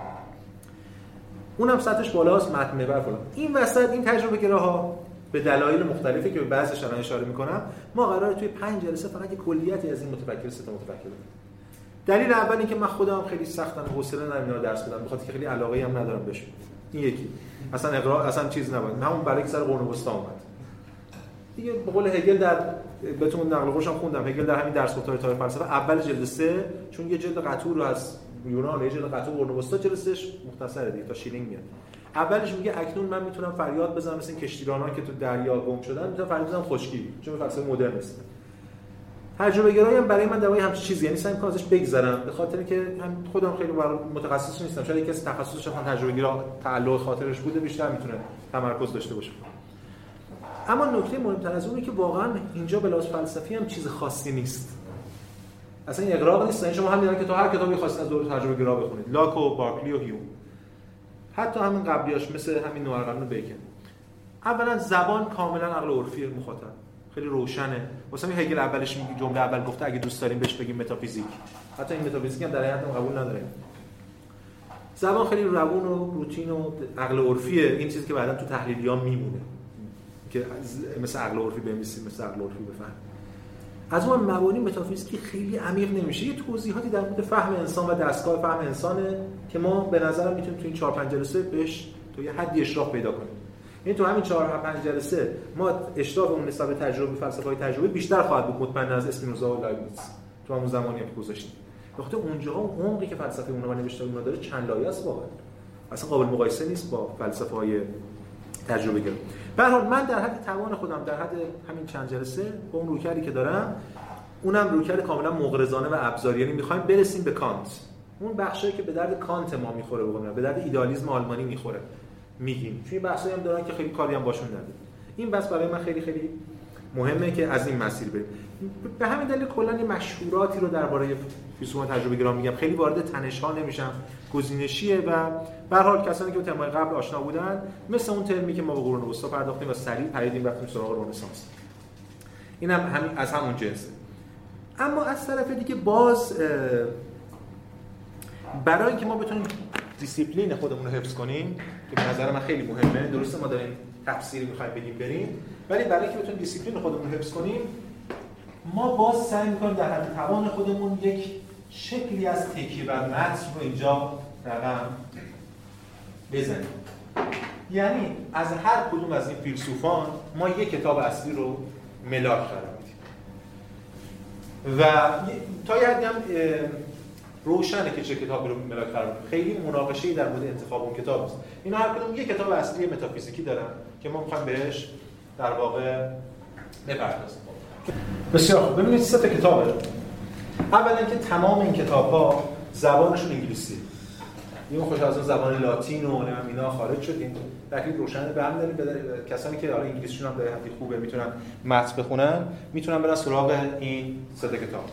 اونم سطحش بالاست متن محور فلان. این وسط این تجربه گراها به دلایل مختلفی که به بعضیش الان اشاره می‌کنم ما قراره توی پنج جلسه فقط کلیتی از این متفکر سه متفکر دلیل اول اینکه من خودم خیلی سختم حوصله ندارم اینا درس بدم بخاطر که خیلی علاقه هم ندارم بهش این یکی. اصلا اقرا اصلا چیز نبود همون برای سر قرن وسطا اومد. دیگه به قول هگل در بهتون نقل قولش خوندم. هگل در همین درس گفتار تاریخ فلسفه اول جلد سه چون یه جلد قطور رو از یونان جلد قطور قرن وسطا جلسش مختصره دیگه تا شیلینگ میاد. اولش میگه اکنون من می‌تونم فریاد بزنم مثل کشتیرانان که تو دریا گم شدن می‌تونم فریاد بزنم خشکی چون فلسفه مدرن است تجربه گرایی هم برای من دوای همچین چیزی یعنی سعی ازش بگذرم به خاطر که من خودم خیلی برای متخصص نیستم. شاید کسی تخصصش هم تجربه گرا تعلق خاطرش بوده بیشتر می‌تونه تمرکز داشته باشه. اما نکته مهمتر از اونه که واقعا اینجا به فلسفی هم چیز خاصی نیست. اصلا اقراق نیست یعنی شما هم که تو هر کتابی خواستید از دور تجربه گرا بخونید لاک و بارکلی و هیوم. حتی همین قبلیاش مثل همین نوار بیکن. اولا زبان کاملا عقل عرفی مخاطب. خیلی روشنه. واسه همین هگل اولش میگه جمله اول گفته اگه دوست داریم بهش بگیم متافیزیک. حتی این متافیزیک هم در حیات قبول نداره زبان خیلی روون و روتین و عقل عرفیه. این چیزی که بعدا تو تحلیلیان میمونه. که مثل عقل عرفی بنویسیم مثل عقل عرفی بفهم از اون مبانی متافیزیکی خیلی عمیق نمیشه. یه توضیحاتی در مورد فهم انسان و دستگاه فهم انسانه که ما به نظرم می‌تونیم تو این 4 5 جلسه بهش تو یه حدی اشراف پیدا کنیم. این تو همین 4 5 جلسه ما اشتراک اون نسبت تجربه فلسفه های تجربه بیشتر خواهد بود مطمئن از اسپینوزا و لایبنیتس تو همون زمانی که گذاشتیم. وقتی اونجا اون عمقی که فلسفه اونها نوشته اونها داره چند لایه است واقعا. اصلا قابل مقایسه نیست با فلسفه های تجربه گرا به حال من در حد توان خودم در حد همین چند جلسه با اون روکری که دارم اونم روکر کاملا مغرضانه و ابزاری. یعنی می‌خوایم برسیم به کانت. اون بخشی که به درد کانت ما می‌خوره بگم به درد ایدالیسم آلمانی می‌خوره. میگیم. توی بحثایی هم دارن که خیلی کاری هم باشون نداره این بس برای من خیلی خیلی مهمه که از این مسیر بریم. به همین دلیل کلا یه مشهوراتی رو درباره فیلسوفان تجربه گرام میگم. خیلی وارد تنش ها نمیشم. گزینشیه و به هر کسانی که با تمای قبل آشنا بودن مثل اون ترمی که ما به قرون وسطا پرداختیم و سریع پریدیم رفتیم سراغ رنسانس این هم همین از همون جنسه اما از طرف دیگه باز برای اینکه ما بتونیم دیسیپلین خودمون رو حفظ کنیم که به نظر من خیلی مهمه درسته ما داریم تفسیری می‌خوایم بگیم بریم. ولی برای اینکه بتونیم دیسیپلین خودمون رو حفظ کنیم ما باز سعی می‌کنیم در حد توان خودمون یک شکلی از تکیه بر متن رو اینجا رقم بزنیم. یعنی از هر کدوم از این فیلسوفان ما یک کتاب اصلی رو ملاک قرار میدیم. و تا یه حدی هم روشنه که چه کتابی رو ملاک قرار خیلی مناقشه در مورد انتخاب اون کتاب است اینا هر کدوم یک کتاب اصلی متافیزیکی دارن که ما می‌خوایم بهش در واقع بپردازیم. بسیار خوب. ببینید سه تا کتابه. اولا که تمام این کتاب ها زبانشون انگلیسی این خوش از زبان لاتین و اینا خارج شدیم. تکلیف روشن به هم داریم. کسانی که حالا انگلیسیشون هم به خوبه می‌تونن متن بخونن می‌تونن برن سراغ این سه کتاب.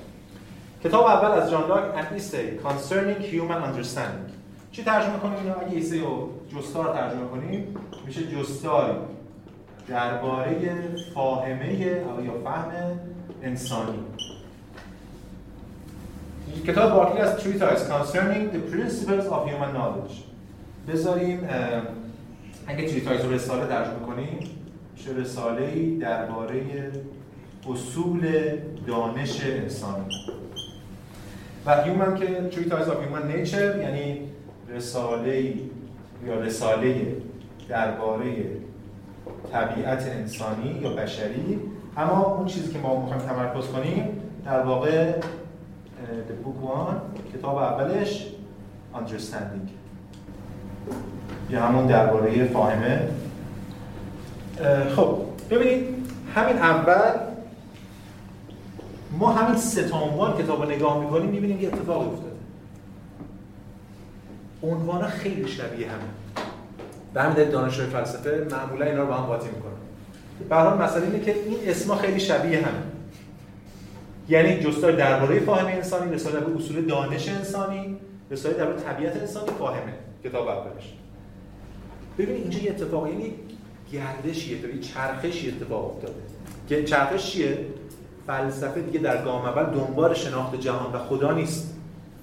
کتاب اول از جان لاک An Essay Concerning Human Understanding. چی ترجمه کنیم اینو اگه ایسه رو جستار ترجمه کنیم میشه جستاری درباره فاهمه یا فهم انسانی. کتاب بارکلی A Treatise Concerning the Principles of Human Knowledge. بذاریم اگه treatise رو رساله ترجمه کنیم میشه رساله درباره اصول دانش انسانی و هیوم که Treatise of Human Nature یعنی رساله یا رساله درباره طبیعت انسانی یا بشری. اما اون چیزی که ما می‌خوایم تمرکز کنیم در واقع The Book One کتاب اولش Understanding. یا همون درباره فاهمه. خب ببینید همین اول ما همین سه عنوان کتاب رو نگاه می‌کنیم می‌بینیم یه اتفاقی افتاده. عنوان خیلی شبیه همه. به همین دلیل دانشجوی فلسفه معمولا اینا رو با هم قاطی می‌کنن. به هر مسئله اینه که این اسما خیلی شبیه همه. یعنی جستار درباره فاهمه انسانی رساله به اصول دانش انسانی رساله درباره طبیعت انسانی فاهمه کتاب اولش ببینید اینجا یه اتفاق یعنی گردشیه تو چرخشی اتفاق افتاده. چرخش چیه؟ فلسفه دیگه در گام اول دنبال شناخت جهان و خدا نیست.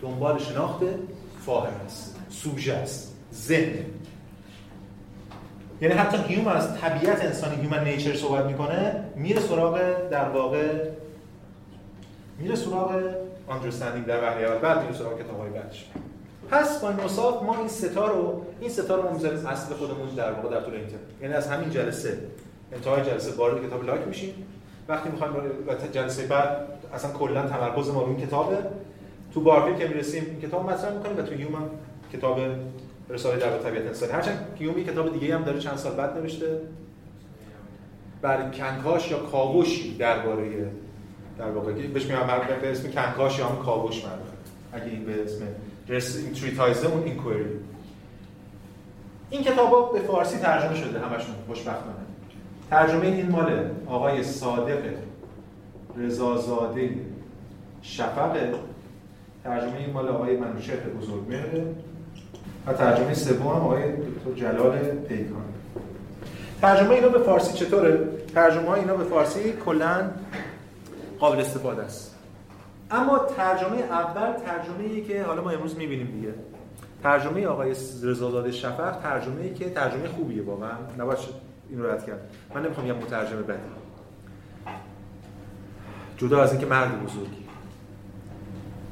دنبال شناخت فاهمه است سوژه است ذهن. یعنی حتی هیوم هم از طبیعت انسانی human nature صحبت می‌کنه میره سراغ در واقع میره سراغ understanding در وهله اول بعد میره سراغ کتاب های بعدش. پس با این اوصاف ما این سه تا رو این سه تا رو می‌ذاریم اصل خودمون در واقع در طول این یعنی از همین جلسه. انتهای جلسه وارد کتاب لاک میشیم. وقتی می‌خوایم جلسه بعد اصلا کلا تمرکز ما روی کتابه تو بارکلی که می‌رسیم این کتاب مطرح می‌کنیم و تو هیوم کتاب رساله در طبیعت انسانی هرچند هیوم کتاب دیگه هم داره چند سال بعد نوشته. به کنکاش یا کاوشی درباره در واقع بهش میگم به اسم کنکاش یا هم کاوش معروفه اگه این به اسم این treatise ه اون inquiry. این کتاب به فارسی ترجمه شده همشون خوشبختانه. ترجمه این مال آقای صادق رضازاده شفق. ترجمه این مال آقای منوشهر بزرگمهره و ترجمه سوم آقای دکتر جلال پیکان. ترجمه اینا به فارسی چطوره؟ ترجمه اینا به فارسی کلا قابل استفاده است. اما ترجمه اول ترجمه ای که حالا ما امروز می‌بینیم دیگه. ترجمه آقای رضازاده شفق ترجمه ای که ترجمه خوبیه واقعا. نباید این رو رد کرد. من نمی‌خوام یه مترجم بدی جدا از اینکه مرد بزرگی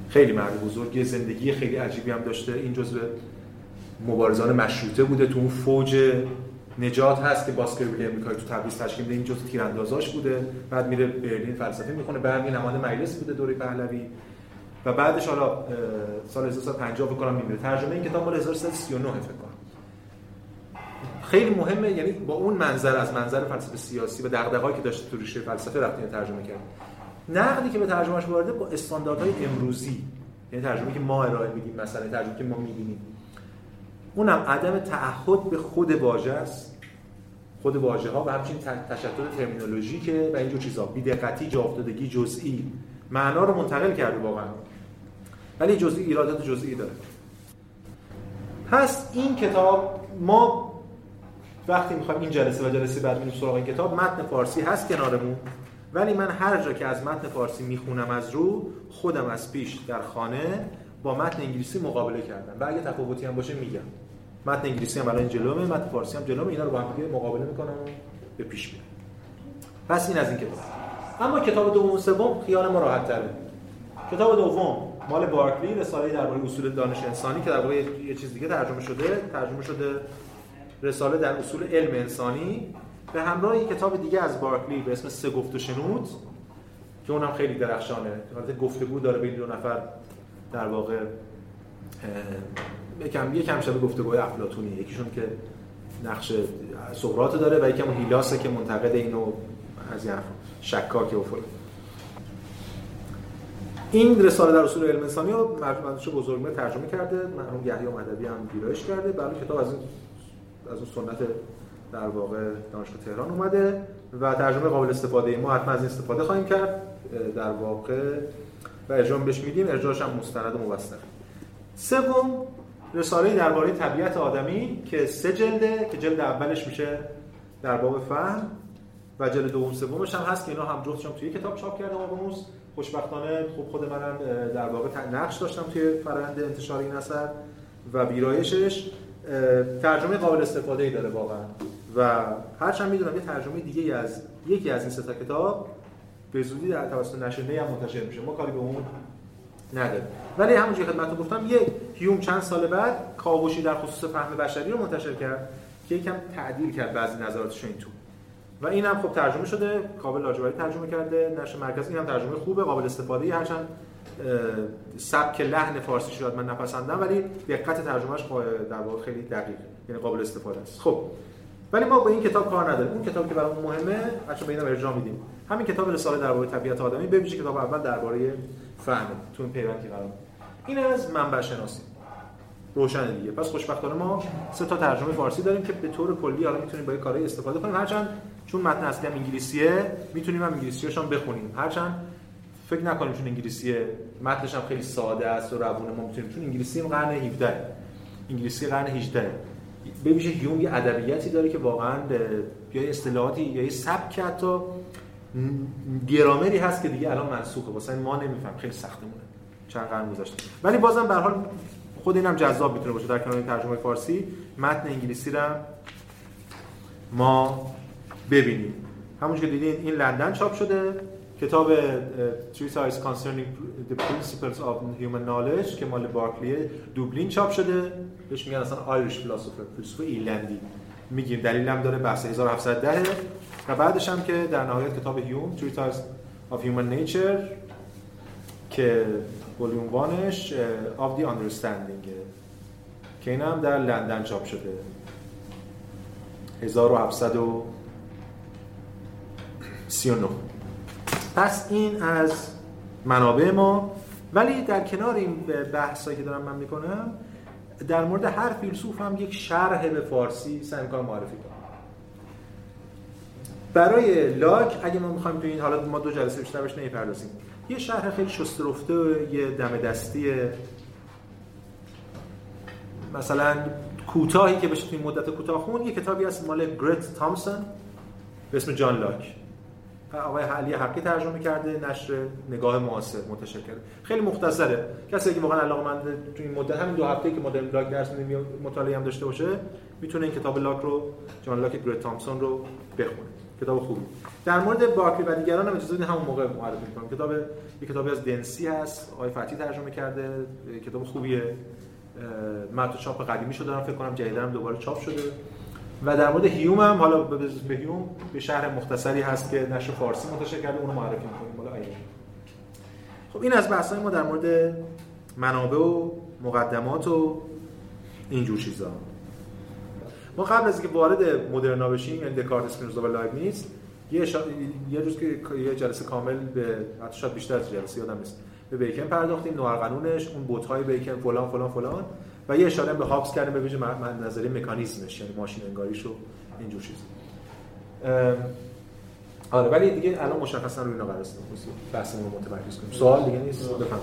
خیلی مرد بزرگی زندگی خیلی عجیبی هم داشته. این جزء مبارزان مشروطه بوده تو اون فوج نجات هست که باسکر امریکایی تو تبریز تشکیل میده. این جزء تیراندازاش بوده. بعد میره برلین فلسفه می‌خونه. بعد نماینده مجلس بوده دوره پهلوی. و بعدش حالا سال 1350 فکر کنم میمیره. ترجمه این کتاب مال 1339 فکر کنم. خیلی مهمه یعنی با اون منظر از منظر فلسفه سیاسی و دغدغه‌ای که داشته تو ریشه فلسفه رفت ترجمه کرد. نقدی که به ترجمهش وارده با استانداردهای امروزی یعنی ترجمه که ما ارائه میدیم مثلا ترجمه که ما می‌بینیم. اونم عدم تعهد به خود واژه است. خود واژه ها و همچنین تشتت ترمینولوژیکه و اینجور چیزا. بی‌دقتی جا افتادگی جزئی. معنا رو منتقل کرده واقعا. ولی جزئی ایرادات جزئی داره. پس این کتاب ما وقتی می‌خوایم این جلسه و جلسه بعد میریم سراغ این کتاب متن فارسی هست کنارمون. ولی من هر جا که از متن فارسی می‌خونم از رو خودم از پیش در خانه با متن انگلیسی مقابله کردم. و اگه تفاوتی هم باشه میگم. متن انگلیسی هم الان جلومه متن فارسی هم جلومه. اینا رو با هم مقابله می‌کنم و به پیش میرم پس این از این کتاب اما کتاب دوم و سوم خیال ما راحت تره کتاب دوم مال بارکلی رساله درباره اصول دانش انسانی که در واقع یه چیز دیگه ترجمه شده. ترجمه شده رساله در اصول علم انسانی. به همراه یک کتاب دیگه از بارکلی به اسم سه گفت و شنود که اونم خیلی درخشانه. حالت گفتگو داره بین دو نفر در واقع. یکم یکم شبیه گفتگوی افلاطونی. یکیشون که نقش سقراط داره و یکم هیلاسه که منتقد اینو از این شکاک و فلان. این رساله در اصول علم انسانی رو مرجع بزرگمه ترجمه کرده. مرحوم یحیی مدوی هم ویرایش کرده. برای کتاب از این از اون سنت در واقع دانشگاه تهران اومده و ترجمه قابل استفاده ما حتما از این استفاده خواهیم کرد. در واقع و ارجاع بهش میدیم. ارجاعش هم مستند و موثق. سوم رساله درباره طبیعت آدمی که سه جلده که جلد اولش میشه در باب فهم و جلد دوم سومش هم هست که اینا هم جفتشون توی کتاب چاپ کرده آقاموس خوشبختانه خب خود منم در واقع نقش داشتم توی فرآیند انتشار این اثر و ویرایشش. ترجمه قابل استفاده ای داره واقعا. و هرچند می‌دونم یه ترجمه دیگه از یکی از این سه کتاب به زودی در توسط نشر هم منتشر میشه. ما کاری به اون نداره. ولی همونجوری خدمتتون گفتم یک هیوم چند سال بعد کاوشی در خصوص فهم بشری رو منتشر کرد که یکم تعدیل کرد بعضی نظراتش این تو. و این هم خب ترجمه شده کابل لاجوردی ترجمه کرده نشر مرکز این هم ترجمه خوبه قابل استفاده هرچند سبک لحن فارسی شاید من نپسندم ولی دقت ترجمهش در واقع خیلی دقیقه. یعنی قابل استفاده است. خب. ولی ما با این کتاب کار نداریم. اون کتاب که برامون مهمه بچا به اینا ارجاع میدیم. همین کتاب رساله درباره طبیعت آدمی ببینید کتاب اول درباره فهم تو این پیوند که قرار. این از منبع شناسی. روشن دیگه. پس خوشبختانه ما سه تا ترجمه فارسی داریم که به طور کلی حالا می‌تونیم با کارهای استفاده کنیم. هرچند چون متن اصلی هم انگلیسیه می‌تونیم هم انگلیسیش هم بخونیم. هرچند فکر نکنیم چون انگلیسی متنش هم خیلی ساده است و روونه ما می‌تونیم چون انگلیسی قرن 17 انگلیسی قرن 18 به ویژه هیوم یه ادبیاتی داره که واقعا یا اصطلاحاتی یا سبک حتی گرامری هست که دیگه الان منسوخه. واسه ما نمیفهم خیلی سختمونه. چند قرن گذشته. ولی بازم به حال خود اینم جذاب می‌تونه باشه. در کنار ترجمه فارسی متن انگلیسی رو ما ببینیم. همون که دیدین این لندن چاپ شده. کتاب Treatise Concerning the Principles of Human Knowledge که مال بارکلی دوبلین چاپ شده. بهش میگن اصلا آیریش فیلسوف ایلندی. میگیم. دلیلم داره بحث 1710 و بعدش هم که در نهایت کتاب هیوم Treatise of Human Nature که ولیوم وانش of the Understanding که این هم در لندن چاپ شده. 1739 پس این از منابع ما. ولی در کنار این بحثایی که دارم من می‌کنم در مورد هر فیلسوف هم یک شرح به فارسی سعی کنم معرفی کنم. برای لاک اگه ما می‌خوایم تو این حالا ما دو جلسه بیشتر بهش نمی‌پردازیم. یه شرح خیلی شسته رفته یه دم دستی. مثلا کوتاهی که بشه این مدت کوتاه خون یه کتابی هست مال گرت تامسون به اسم جان لاک. آقای علی حقی ترجمه کرده نشر نگاه معاصر منتشر کرده خیلی مختصره. کسی که واقعا علاقه تو این مدت همین دو هفته که مدرن لاک درس مطالعه هم داشته باشه می‌تونه این کتاب لاک رو جان لاک گرت تامسون رو بخونه. کتاب خوبی. در مورد باکری و دیگران هم اجازه همون موقع معرفی کنم. کتاب یک کتابی از دنسی هست. آقای فتی ترجمه کرده. کتاب خوبیه. من چاپ قدیمی شده دارم فکر کنم جدیدا دوباره چاپ شده. و در مورد هیوم هم حالا به هیوم به شهر مختصری هست که نشر فارسی منتشر کرده. اونو معرفی می‌کنیم. حالا خب این از بحث‌های ما در مورد منابع و مقدمات و اینجور چیزا. ما قبل از اینکه وارد مدرنا بشیم یعنی دکارت اسپینوزا و لایبنیتس یه یه روز که یه جلسه کامل به حتی شاید بیشتر از جلسه یادم نیست. به بیکن پرداختیم نوار قانونش اون بوت‌های بیکن فلان فلان فلان. و یه اشاره به هابس کردیم به ویژه من نظری مکانیزمش یعنی ماشین انگاریش و اینجور چیز آره ولی دیگه الان مشخصا روی اینا قرار است بحثمون رو متمرکز کنیم. سوال دیگه نیست؟ بفهم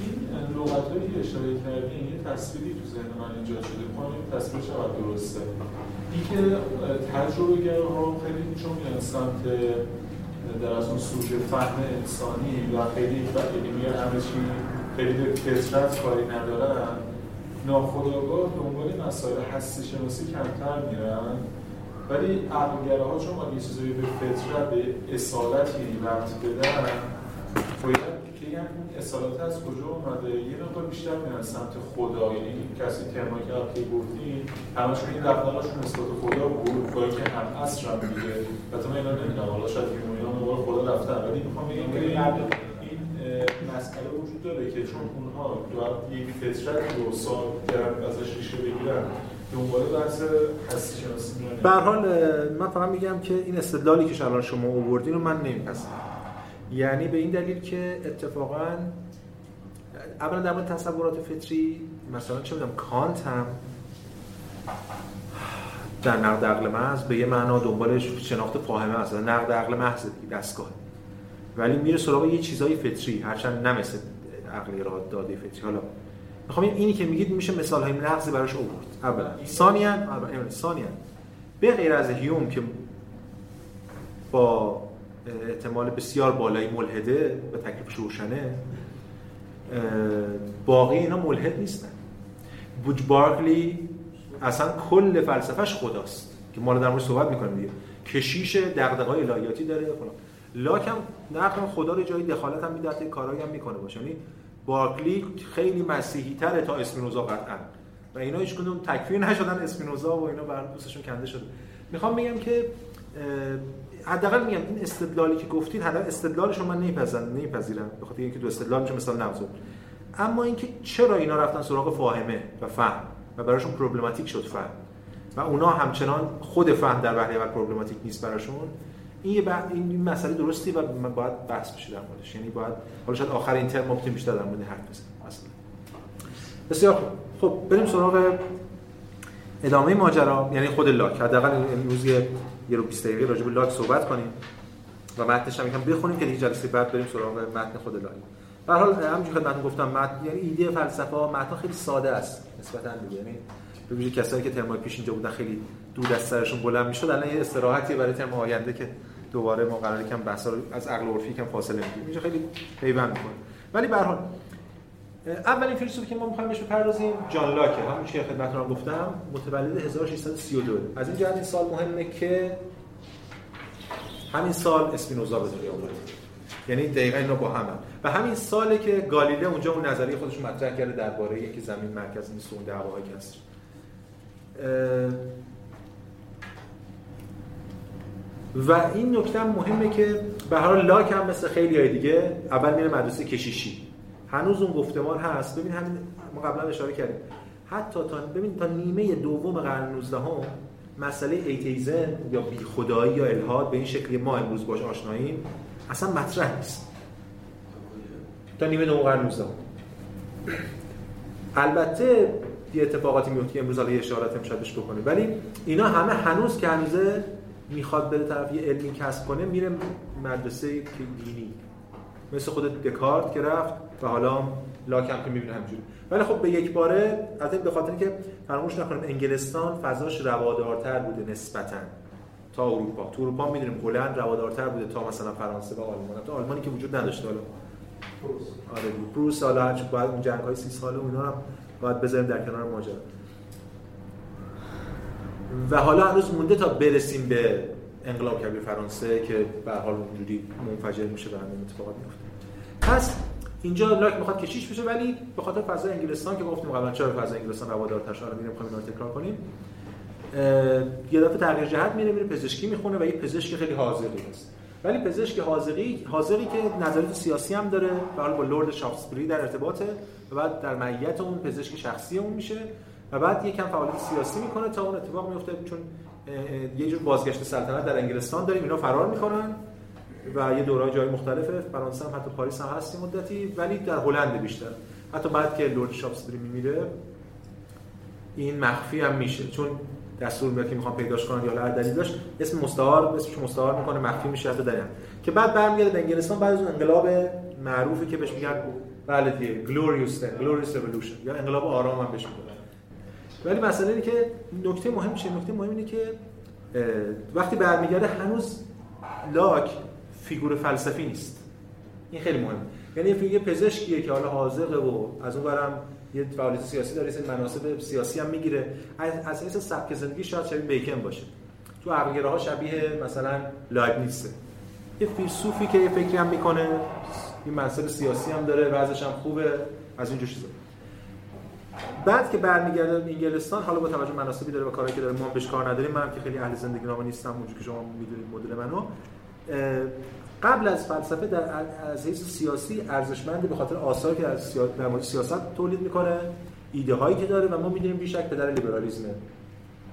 این لغتایی که اشاره کردین یه تصویری تو ذهن من ایجاد شده. ما این تصویر چقدر درسته؟ اینکه تجربه ها خیلی چون میان سمت در از اون سوژه فهم انسانی و خیلی یعنی میگن همه چی خیلی به فطرت کاری ندارن ناخداگاه دنبال مسائل هستی شناسی کمتر میرن. ولی عقلگره ها چون یه چیزایی به فطرت به اصالتی ربط بدن باید که اون اصالت از کجا اومده؟ یه مقدار بیشتر میرن سمت خدا یعنی کسی ترما که قبلی گفتیم همشون این رفتارشون نسبت خدا بود اینکه هم اصر هم دیگه من اینا نمی‌دونم حالا شاید اینا خدا رفتن. ولی می‌خوام بگم که مسئله وجود داره که چون اونها باید یک فطرت رو سال ازش ریشه بگیرن دنبال بحث هستی به حال من فقط میگم که این استدلالی که شما آوردین رو من نمیپذیرم. یعنی به این دلیل که اتفاقا اولا در مورد تصورات فطری مثلا چه می‌دونم کانت هم در نقد عقل محض به یه معنا دنبالش شناخت فاهمه است. نقد عقل محض دستگاه. ولی میره سراغ یه چیزای فطری هرچند نه مثل عقلی را داده فطری. حالا می‌خوام اینی که میگید میشه مثال های نقضی براش آورد. اولا. ثانیا ثانیا. به غیر از هیوم که با احتمال بسیار بالای ملحده و تکلیفش روشنه. باقی اینا ملحد نیستن. بوج بارکلی اصلا کل فلسفهش خداست که ما در مورد صحبت می‌کنیم دیگه. کشیش دغدغه‌های الهیاتی داره فلان. لاک هم نقل خدا رو جایی دخالت هم میده کارایی هم می‌کنه باشه. یعنی بارکلی خیلی مسیحی تره تا اسپینوزا قطعا. و اینا هیچ کدوم تکفیر نشدن اسپینوزا و اینا بر دوستشون کنده شده. می‌خوام بگم که حداقل میگم این استدلالی که گفتید حداقل استدلالش من نمیپذیرم نمیپذیرم به اینکه دو استدلال میشه مثال نمزد اما اینکه چرا اینا رفتن سراغ فاهمه و فهم و براشون پروبلماتیک شد فهم. و اونا همچنان خود فهم در وهله اول پروبلماتیک نیست براشون. این یه این مسئله درستی و من باید بحث بشه در موردش. یعنی باید حالا شاید آخر این ترم ممکن بیشتر در مورد حرف بزنیم. اصلا. بسیار خب بریم سراغ ادامه ماجرا. یعنی خود لاک. حداقل امروز یه رو 20 دقیقه راجع به لاک صحبت کنیم. و متنش هم یکم بخونیم که دیگه جلسه بعد بریم سراغ متن خود لاک به حال همونجوری خدمتتون گفتم متن یعنی ایده فلسفه متن خیلی ساده است نسبتا دیگه. یعنی ببینید کسایی که ترمای پیش اینجا بودن خیلی دود از سرشون بلند می‌شد الان یه استراحتی برای ترم آینده که دوباره ما قراره کم بحثا از عقل عرفی کم فاصله می‌گیریم. اینجا خیلی پیوند می‌کنه. ولی به هر حال اولین فیلسوفی که ما می‌خوایم بهش بپردازیم جان لاکه. همون چیزی خدمتتون گفتم متولد 1632 از این جهت این سال مهمه که همین سال اسپینوزا به دنیا اومد یعنی دقیقا اینا با هم و همین ساله که گالیله اونجا اون نظریه خودش مطرح کرده درباره یکی زمین مرکز نیست اون هواهای کسر و این نکته هم مهمه که به هر لاک هم مثل خیلی های دیگه اول میره مدرسه کشیشی. هنوز اون گفتمان هست. ببین همین ما قبلا اشاره کردیم. حتی تا ببین تا نیمه دوم قرن 19 هم مسئله ایتیزم یا بی خدایی یا الهاد به این شکلی ما امروز باش آشناییم اصلا مطرح نیست. تا نیمه دوم قرن 19 البته یه اتفاقاتی میفته که امروز حالا یه اشارات بهش بکنه ولی اینا همه هنوز که هنوزه می‌خواد بره طرف یه علمی کسب کنه میره مدرسه دینی. مثل خود دکارت که رفت و حالا لاک هم که می‌بینه همجوری ولی خب به یک باره از به خاطر که فراموش نکنیم انگلستان فضاش روادارتر بوده نسبتا تا اروپا. تو اروپا می‌دونیم هلند روادارتر بوده تا مثلا فرانسه و آلمان. تا آلمانی که وجود نداشته حالا. پروس. آره پروس حالا بعد اون جنگ های 30 ساله اونا هم باید بذاریم در کنار ماجرا. و حالا هنوز مونده تا برسیم به انقلاب کبیر فرانسه که به حال اونجوری منفجر میشه و همین اتفاقات میفته پس اینجا لاک می‌خواد کشیش بشه ولی به خاطر فضای انگلستان که گفتیم قبلا چرا فضای انگلستان روادار تشار میریم می‌خوایم اینو تکرار کنیم. یه دفعه تغییر جهت میره میره پزشکی می‌خونه و یه پزشک خیلی حاضری هست. ولی پزشک حاضری حاضری که نظریات سیاسی هم داره و با لرد شافسبری در ارتباطه و بعد در معیت اون پزشک شخصی اون میشه و بعد یکم فعالیت سیاسی می‌کنه تا اون اتفاق میفته چون یه جور بازگشت سلطنت در انگلستان داریم اینا فرار می‌کنن. و یه دوره‌ای جای مختلفه. فرانسه هم حتی پاریس هم هست مدتی ولی در هلند بیشتر. حتی بعد که لورد شاپسبری میمیره این مخفی هم میشه. چون دستور میاد که می‌خوام پیداش کنن یا هر دلیل داشت اسم مستعار اسمش مستعار می‌کنه مخفی میشه حتی داریم که بعد برمیگرده به انگلستان بعد از اون انقلاب معروفی که بهش میگن بله دیگه glorious Glorious Revolution یا انقلاب آرام هم بهش میگن. ولی مسئله اینه که نکته مهم چیه؟ نکته مهم اینه که وقتی برمیگرده هنوز لاک فیگور فلسفی نیست. این خیلی مهم یعنی یه پزشکیه که حالا حاضقه و از اون برم یه فعالیت سیاسی داره یه مناسب سیاسی هم می‌گیره. از اساس سبک زندگی شاید شبیه بیکن باشه. تو عقلگره ها شبیه مثلا نیسته یه فیلسوفی که یه فکری هم می‌کنه این مسئله سیاسی هم داره وضعش هم خوبه از این چیزا. بعد که برمیگرده انگلستان حالا با توجه مناسبی داره و کاری که داره ما بهش کار نداریم. منم که خیلی اهل زندگی نامه نیستم اونجوری که شما می‌دونید مدل منو. قبل از فلسفه در از حیث سیاسی ارزشمند به خاطر آثاری که از مورد سیاست تولید می‌کنه ایده هایی که داره و ما می‌دونیم بیشک پدر لیبرالیسمه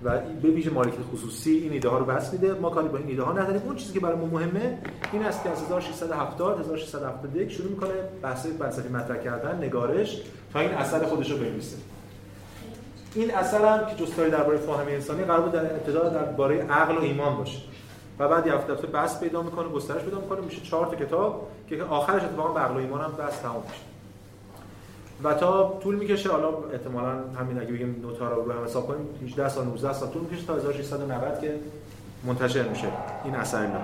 و به ویژه مالکیت خصوصی این ایده ها رو بس میده. ما کاری با این ایده ها نداریم. اون چیزی که برای ما مهمه این است که از 1670 1671 شروع می‌کنه بحث فلسفی مطرح کردن نگارش تا این اثر خودش رو بنویسه. این اثر هم که جستاری درباره فهم انسانی قرار بود در ابتدا درباره عقل و ایمان باشه. و بعد یه هفته بس پیدا می‌کنه گسترش پیدا می‌کنه میشه چهار تا کتاب که آخرش اتفاقا به عقل و ایمان هم بس تمام میشه. و تا طول می‌کشه حالا احتمالاً همین اگه بگیم نوتا رو رو هم حساب کنیم 18 سال 19 سال طول می‌کشه تا 1690 که منتشر میشه این اثر اینا.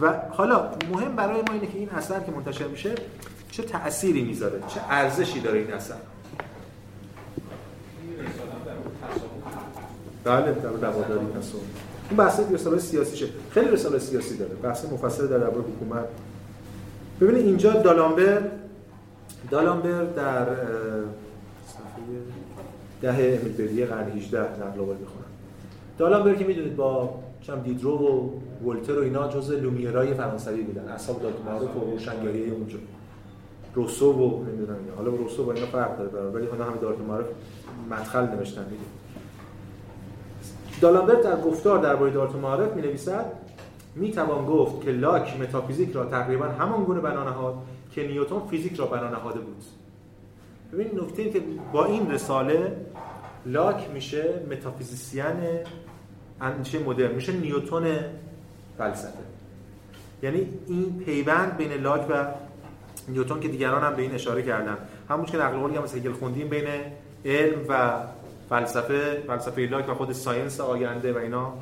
و حالا مهم برای ما اینه که این اثر که منتشر میشه چه تأثیری می‌ذاره؟ چه ارزشی داره این اثر؟ بله در رواداری تصور اون بحث رساله سیاسیشه خیلی رساله سیاسی داره. بحث مفصل در درباره حکومت. ببینید اینجا دالامبر دالامبر در صفحه ده امیل قرن 18 نقل قول دالامبر که می‌دونید با چم دیدرو و ولتر و اینا جزء لومیرای فرانسوی بودن. اصحاب داد معروف و روشنگری اونجا. روسو و نمی‌دونم حالا روسو با اینا فرق داره ولی اینا همه دارت معروف مدخل نوشتن دیگه دالامبر در گفتار درباره دایرة المعارف می نویسد می توان گفت که لاک متافیزیک را تقریبا همان گونه بنا نهاد که نیوتن فیزیک را بنا نهاده بود. ببین نکته که با این رساله لاک میشه métaphysicien اندیشه مدرن میشه نیوتن فلسفه. یعنی این پیوند بین لاک و نیوتن که دیگران هم به این اشاره کردن. همون که نقل قولی هم مثل خوندیم بین علم و فلسفه فلسفه لاک و خود ساینس آینده و اینا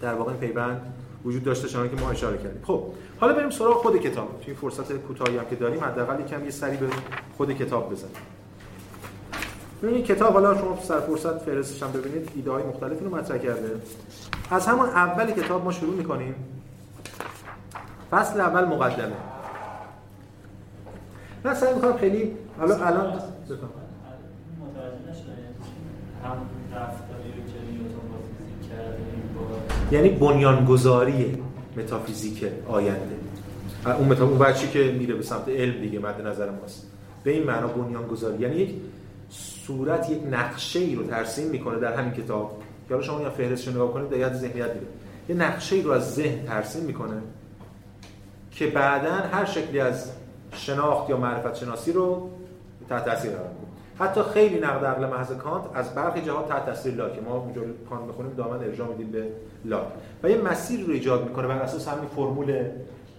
در واقع پیوند وجود داشته شما که ما اشاره کردیم. خب حالا بریم سراغ خود کتاب. توی فرصت کوتاهی هم که داریم حداقل یکم یه سری به خود کتاب بزنیم. ببینید کتاب حالا شما سر فرصت فهرستش هم ببینید ایده های مختلفی رو مطرح کرده. از همون اول کتاب ما شروع می‌کنیم. فصل اول مقدمه. من سعی می‌کنم خیلی حالا الان یعنی بنیانگذاری متافیزیک آینده. اون متا اون بچی که میره به سمت علم دیگه مد نظر ماست. به این معنا بنیانگذاری. یعنی یک صورت یک نقشه ای رو ترسیم می‌کنه در همین کتاب. که حالا شما یا فهرستش نگاه کنید در ذهنیت میده یه نقشه ای رو از ذهن ترسیم می‌کنه که بعدا هر شکلی از شناخت یا معرفت شناسی رو تحت تاثیر قرار حتی خیلی نقد عقل محض کانت از برخی جهات تحت تاثیر لاک. ما اونجا کانت بخونیم دامن ارجاع میدیم به لاک. و یه مسیر رو ایجاد می‌کنه بر اساس همین فرمول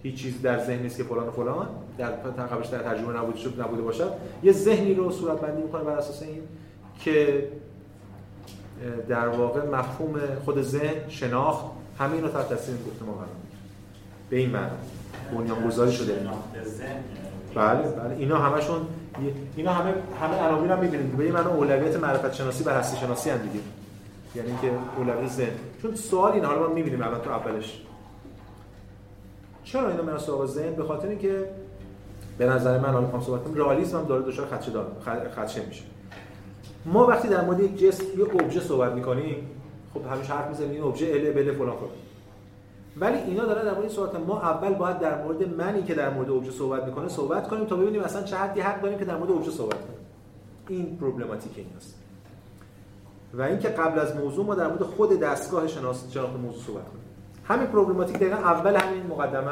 هیچ چیز در ذهن نیست که فلان و فلان. در قبلش در ترجمه نبوده شد نبوده باشد. یه ذهنی رو صورت بندی می‌کنه بر اساس این که در واقع مفهوم خود ذهن شناخت همین رو تحت تاثیر گفته ما قرار به این معنی. بنیانگذاری شده. بله بله. اینا همشون اینا همه همه عناوین هم می‌بینید به این معنی اولویت معرفت شناسی و هستی شناسی هم دیگه. یعنی اینکه اولویت ذهن. چون سوال این حالا ما می‌بینیم الان تو اولش. چرا اینا من سراغ ذهن؟ به خاطر اینکه به نظر من حالا می‌خوام صحبت کنم رئالیسم هم داره دچار خدشه داره خدشه میشه. ما وقتی در مورد یک جسم یا ابژه صحبت می‌کنیم خب همیشه حرف می‌زنیم این ابژه ال بل فلان فلان. ولی اینا دارن در مورد صحبت ما اول باید در مورد منی که در مورد ابژه صحبت می‌کنه صحبت کنیم تا ببینیم اصلا چه حدی حق داریم که در مورد ابژه صحبت کنیم. این پروبلماتیک ایناست. و اینکه قبل از موضوع ما در مورد خود دستگاه شناسی شناخت موضوع صحبت کنیم. همین پروبلماتیک دقیقا اول همین مقدمه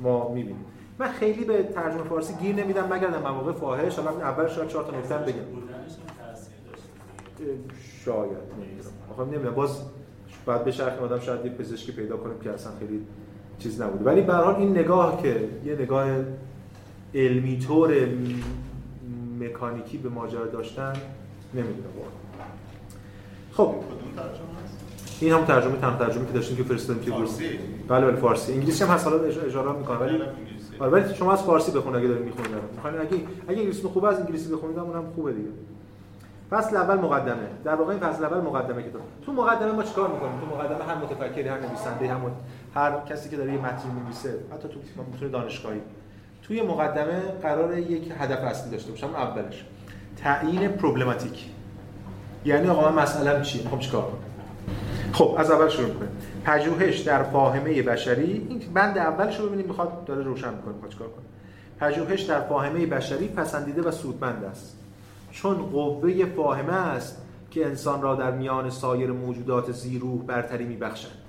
ما می‌بینیم. من خیلی به ترجمه فارسی گیر نمیدم مگر در مواقع فاحش. حالا اول شاید چهار تا نکته بگم. شاید نمی‌دونم. نمی‌دونم. باز بعد به شرح آدم شاید یه پزشکی پیدا کنیم که اصلا خیلی چیز نبوده. ولی به حال این نگاه که یه نگاه علمی طور مکانیکی به ماجرا داشتن نمی‌دونم خب. این هم ترجمه تم ترجمه که داشتیم که فرستادیم که فارسی. بله بله فارسی. انگلیسی هم هست حالا اجاره می‌کنه ولی آره ولی شما از فارسی بخونید اگه دارید می‌خونید. می‌خواین اگه اگه انگلیسی خوبه از انگلیسی بخونید اونم خوبه دیگه. فصل اول مقدمه. در واقع این فصل اول مقدمه کتاب تو مقدمه ما چیکار می‌کنیم؟ تو مقدمه هر متفکری هر نویسنده هم هر کسی که داره یه متن می‌نویسه حتی تو متن دانشگاهی. توی مقدمه قرار یک هدف اصلی داشته باشه اولش. تعیین پروبلماتیک. یعنی آقا من مسئله‌ام چیه؟ می‌خوام چیکار کنم؟ خب از اول شروع کنیم پژوهش در فاهمه بشری. این بند اولش رو ببینیم می‌خواد داره روشن می‌کنه می‌خواد چیکار کنه. پژوهش در فاهمه بشری پسندیده و سودمند است. چون قوه فاهمه است که انسان را در میان سایر موجودات زیروح برتری میبخشد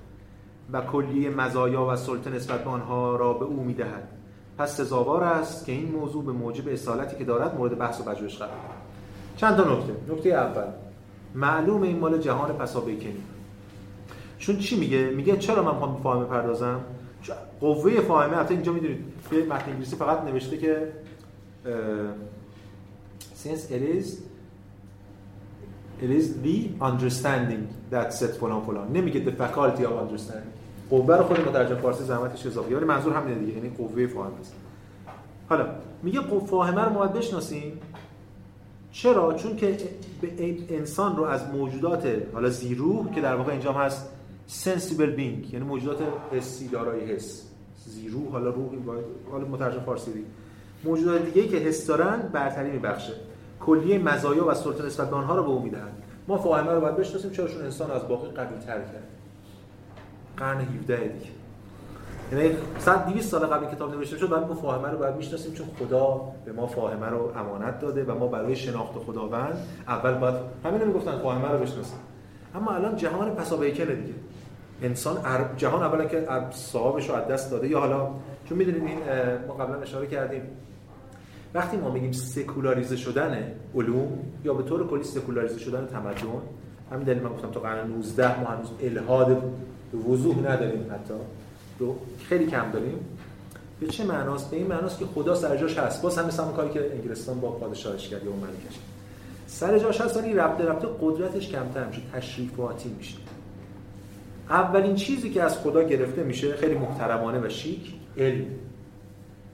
و کلیه مزایا و سلطه نسبت به آنها را به او می‌دهد. پس سزاوار است که این موضوع به موجب اصالتی که دارد مورد بحث و پژوهش قرار چند تا نکته. نکته اول. معلوم این مال جهان پسا بیکنی چون چی میگه؟ میگه چرا من می‌خوام فاهمه پردازم؟ قوه فاهمه البته اینجا می‌دونید توی متن انگلیسی فقط نوشته که since it is it is the understanding that set فلان فلان. نمیگه the faculty of understanding. قوه رو خود مترجم فارسی زحمتش اضافه. ولی منظور همینه دیگه. یعنی قوه فاهمه است. حالا میگه فاهمه رو باید بشناسیم. چرا؟ چون که انسان رو از موجودات حالا زیروح که در واقع اینجا هست سنسیبل بینگ یعنی موجودات حسی دارای حس. زیرو حالا روحی حالا مترجم فارسی دی. موجودات دیگه که حس دارن برتری میبخشه. کلیه مزایا و سلطه نسبت به آنها رو به او می‌دهند. ما فاهمه رو باید بشناسیم چراشون انسان از باقی قوی تر کرد. قرن 17 دیگه. یعنی 100 200 سال قبل کتاب نوشته شد بعد ما فاهمه رو باید می‌شناسیم چون خدا به ما فاهمه رو امانت داده و ما برای شناخت خداوند اول باید همین می‌گفتن فاهمه رو بشناسیم. اما الان جهان پسابیکنه دیگه. انسان جهان اولا که صاحبش رو از دست داده. یا حالا چون می‌دونید این ما قبلا اشاره کردیم وقتی ما میگیم سکولاریزه شدن علوم یا به طور کلی سکولاریزه شدن تمدن همین دلیل من گفتم تا قرن 19 ما هنوز الهاد وضوح نداریم حتی. رو خیلی کم داریم. به چه معناست؟ به این معناست که خدا سر جاش هست. باز هم مثل کاری که انگلستان با پادشاهش کرد یا ملکش سر جاش هست ولی رفته رفته قدرتش کمتر میشه تشریفاتی میشه. اولین چیزی که از خدا گرفته میشه خیلی محترمانه و شیک علم.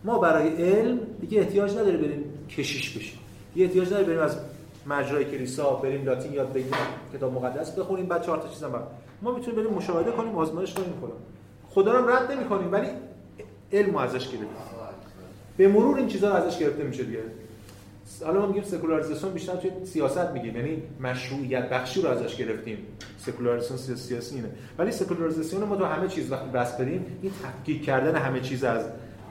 ما برای علم دیگه احتیاج نداره بریم کشیش بشیم. دیگه احتیاج نداره بریم از مجرای کلیسا بریم لاتین یاد بگیریم کتاب مقدس بخونیم بعد چهار تا چیزا ما می‌تونیم بریم مشاهده کنیم آزمایش کنیم خدا خدا رو رد نمی‌کنیم ولی علم ازش گرفتیم. به مرور این چیزا ازش گرفته میشه دیگه. حالا ما میگیم سکولاریزاسیون بیشتر توی سیاست میگیم یعنی مشروعیت بخشی رو ازش گرفتیم. سکولاریزاسیون سیاسی اینه. ولی سکولاریزاسیون ما تو همه چیز وقتی بس بدیم این تفکیک کردن همه چیز از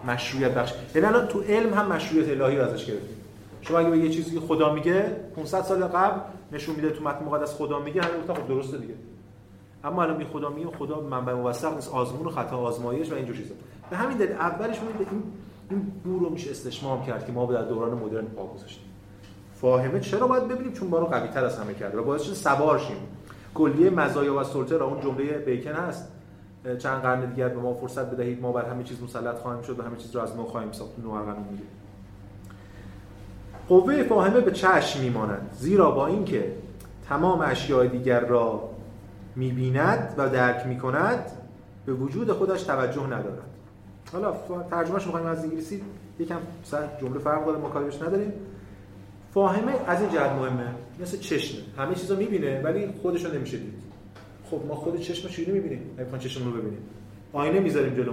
مشروعیت بخش. یعنی الان تو علم هم مشروعیت الهی رو ازش گرفتیم. شما اگه به یه چیزی خدا میگه 500 سال قبل نشون میده تو متن مقدس خدا میگه همین گفتن خب درسته دیگه. اما الان می خدا میگه خدا منبع موثق نیست آزمون و خطا آزمایش و اینجور چیزا. به همین دلیل اولش میگه این این بور رو میشه استشمام کرد که ما در دوران مدرن پا گذاشتیم. فاهمه چرا باید ببینیم؟ چون ما رو قوی تر از همه کرده و باعث سوار شیم کلیه مزایا و سلطه را اون جمله بیکن هست. چند قرن دیگر به ما فرصت بدهید ما بر همه چیز مسلط خواهیم شد و همه چیز رو از نو خواهیم ساخت. نو میگه. قوه فاهمه به چشم میماند زیرا با اینکه تمام اشیاء دیگر را می‌بیند و درک می‌کند به وجود خودش توجه ندارد. حالا ترجمهش می‌خوایم از انگلیسی یکم جمله فرق داره ما کاری نداریم. فاهمه از این جهت مهمه مثل چشمه. همه چیزا می‌بینه ولی خودش رو نمیشه دید خب ما خود چشم چجوری می‌بینیم نمی‌خوام چشم رو ببینیم. آینه می‌ذاریم جلو.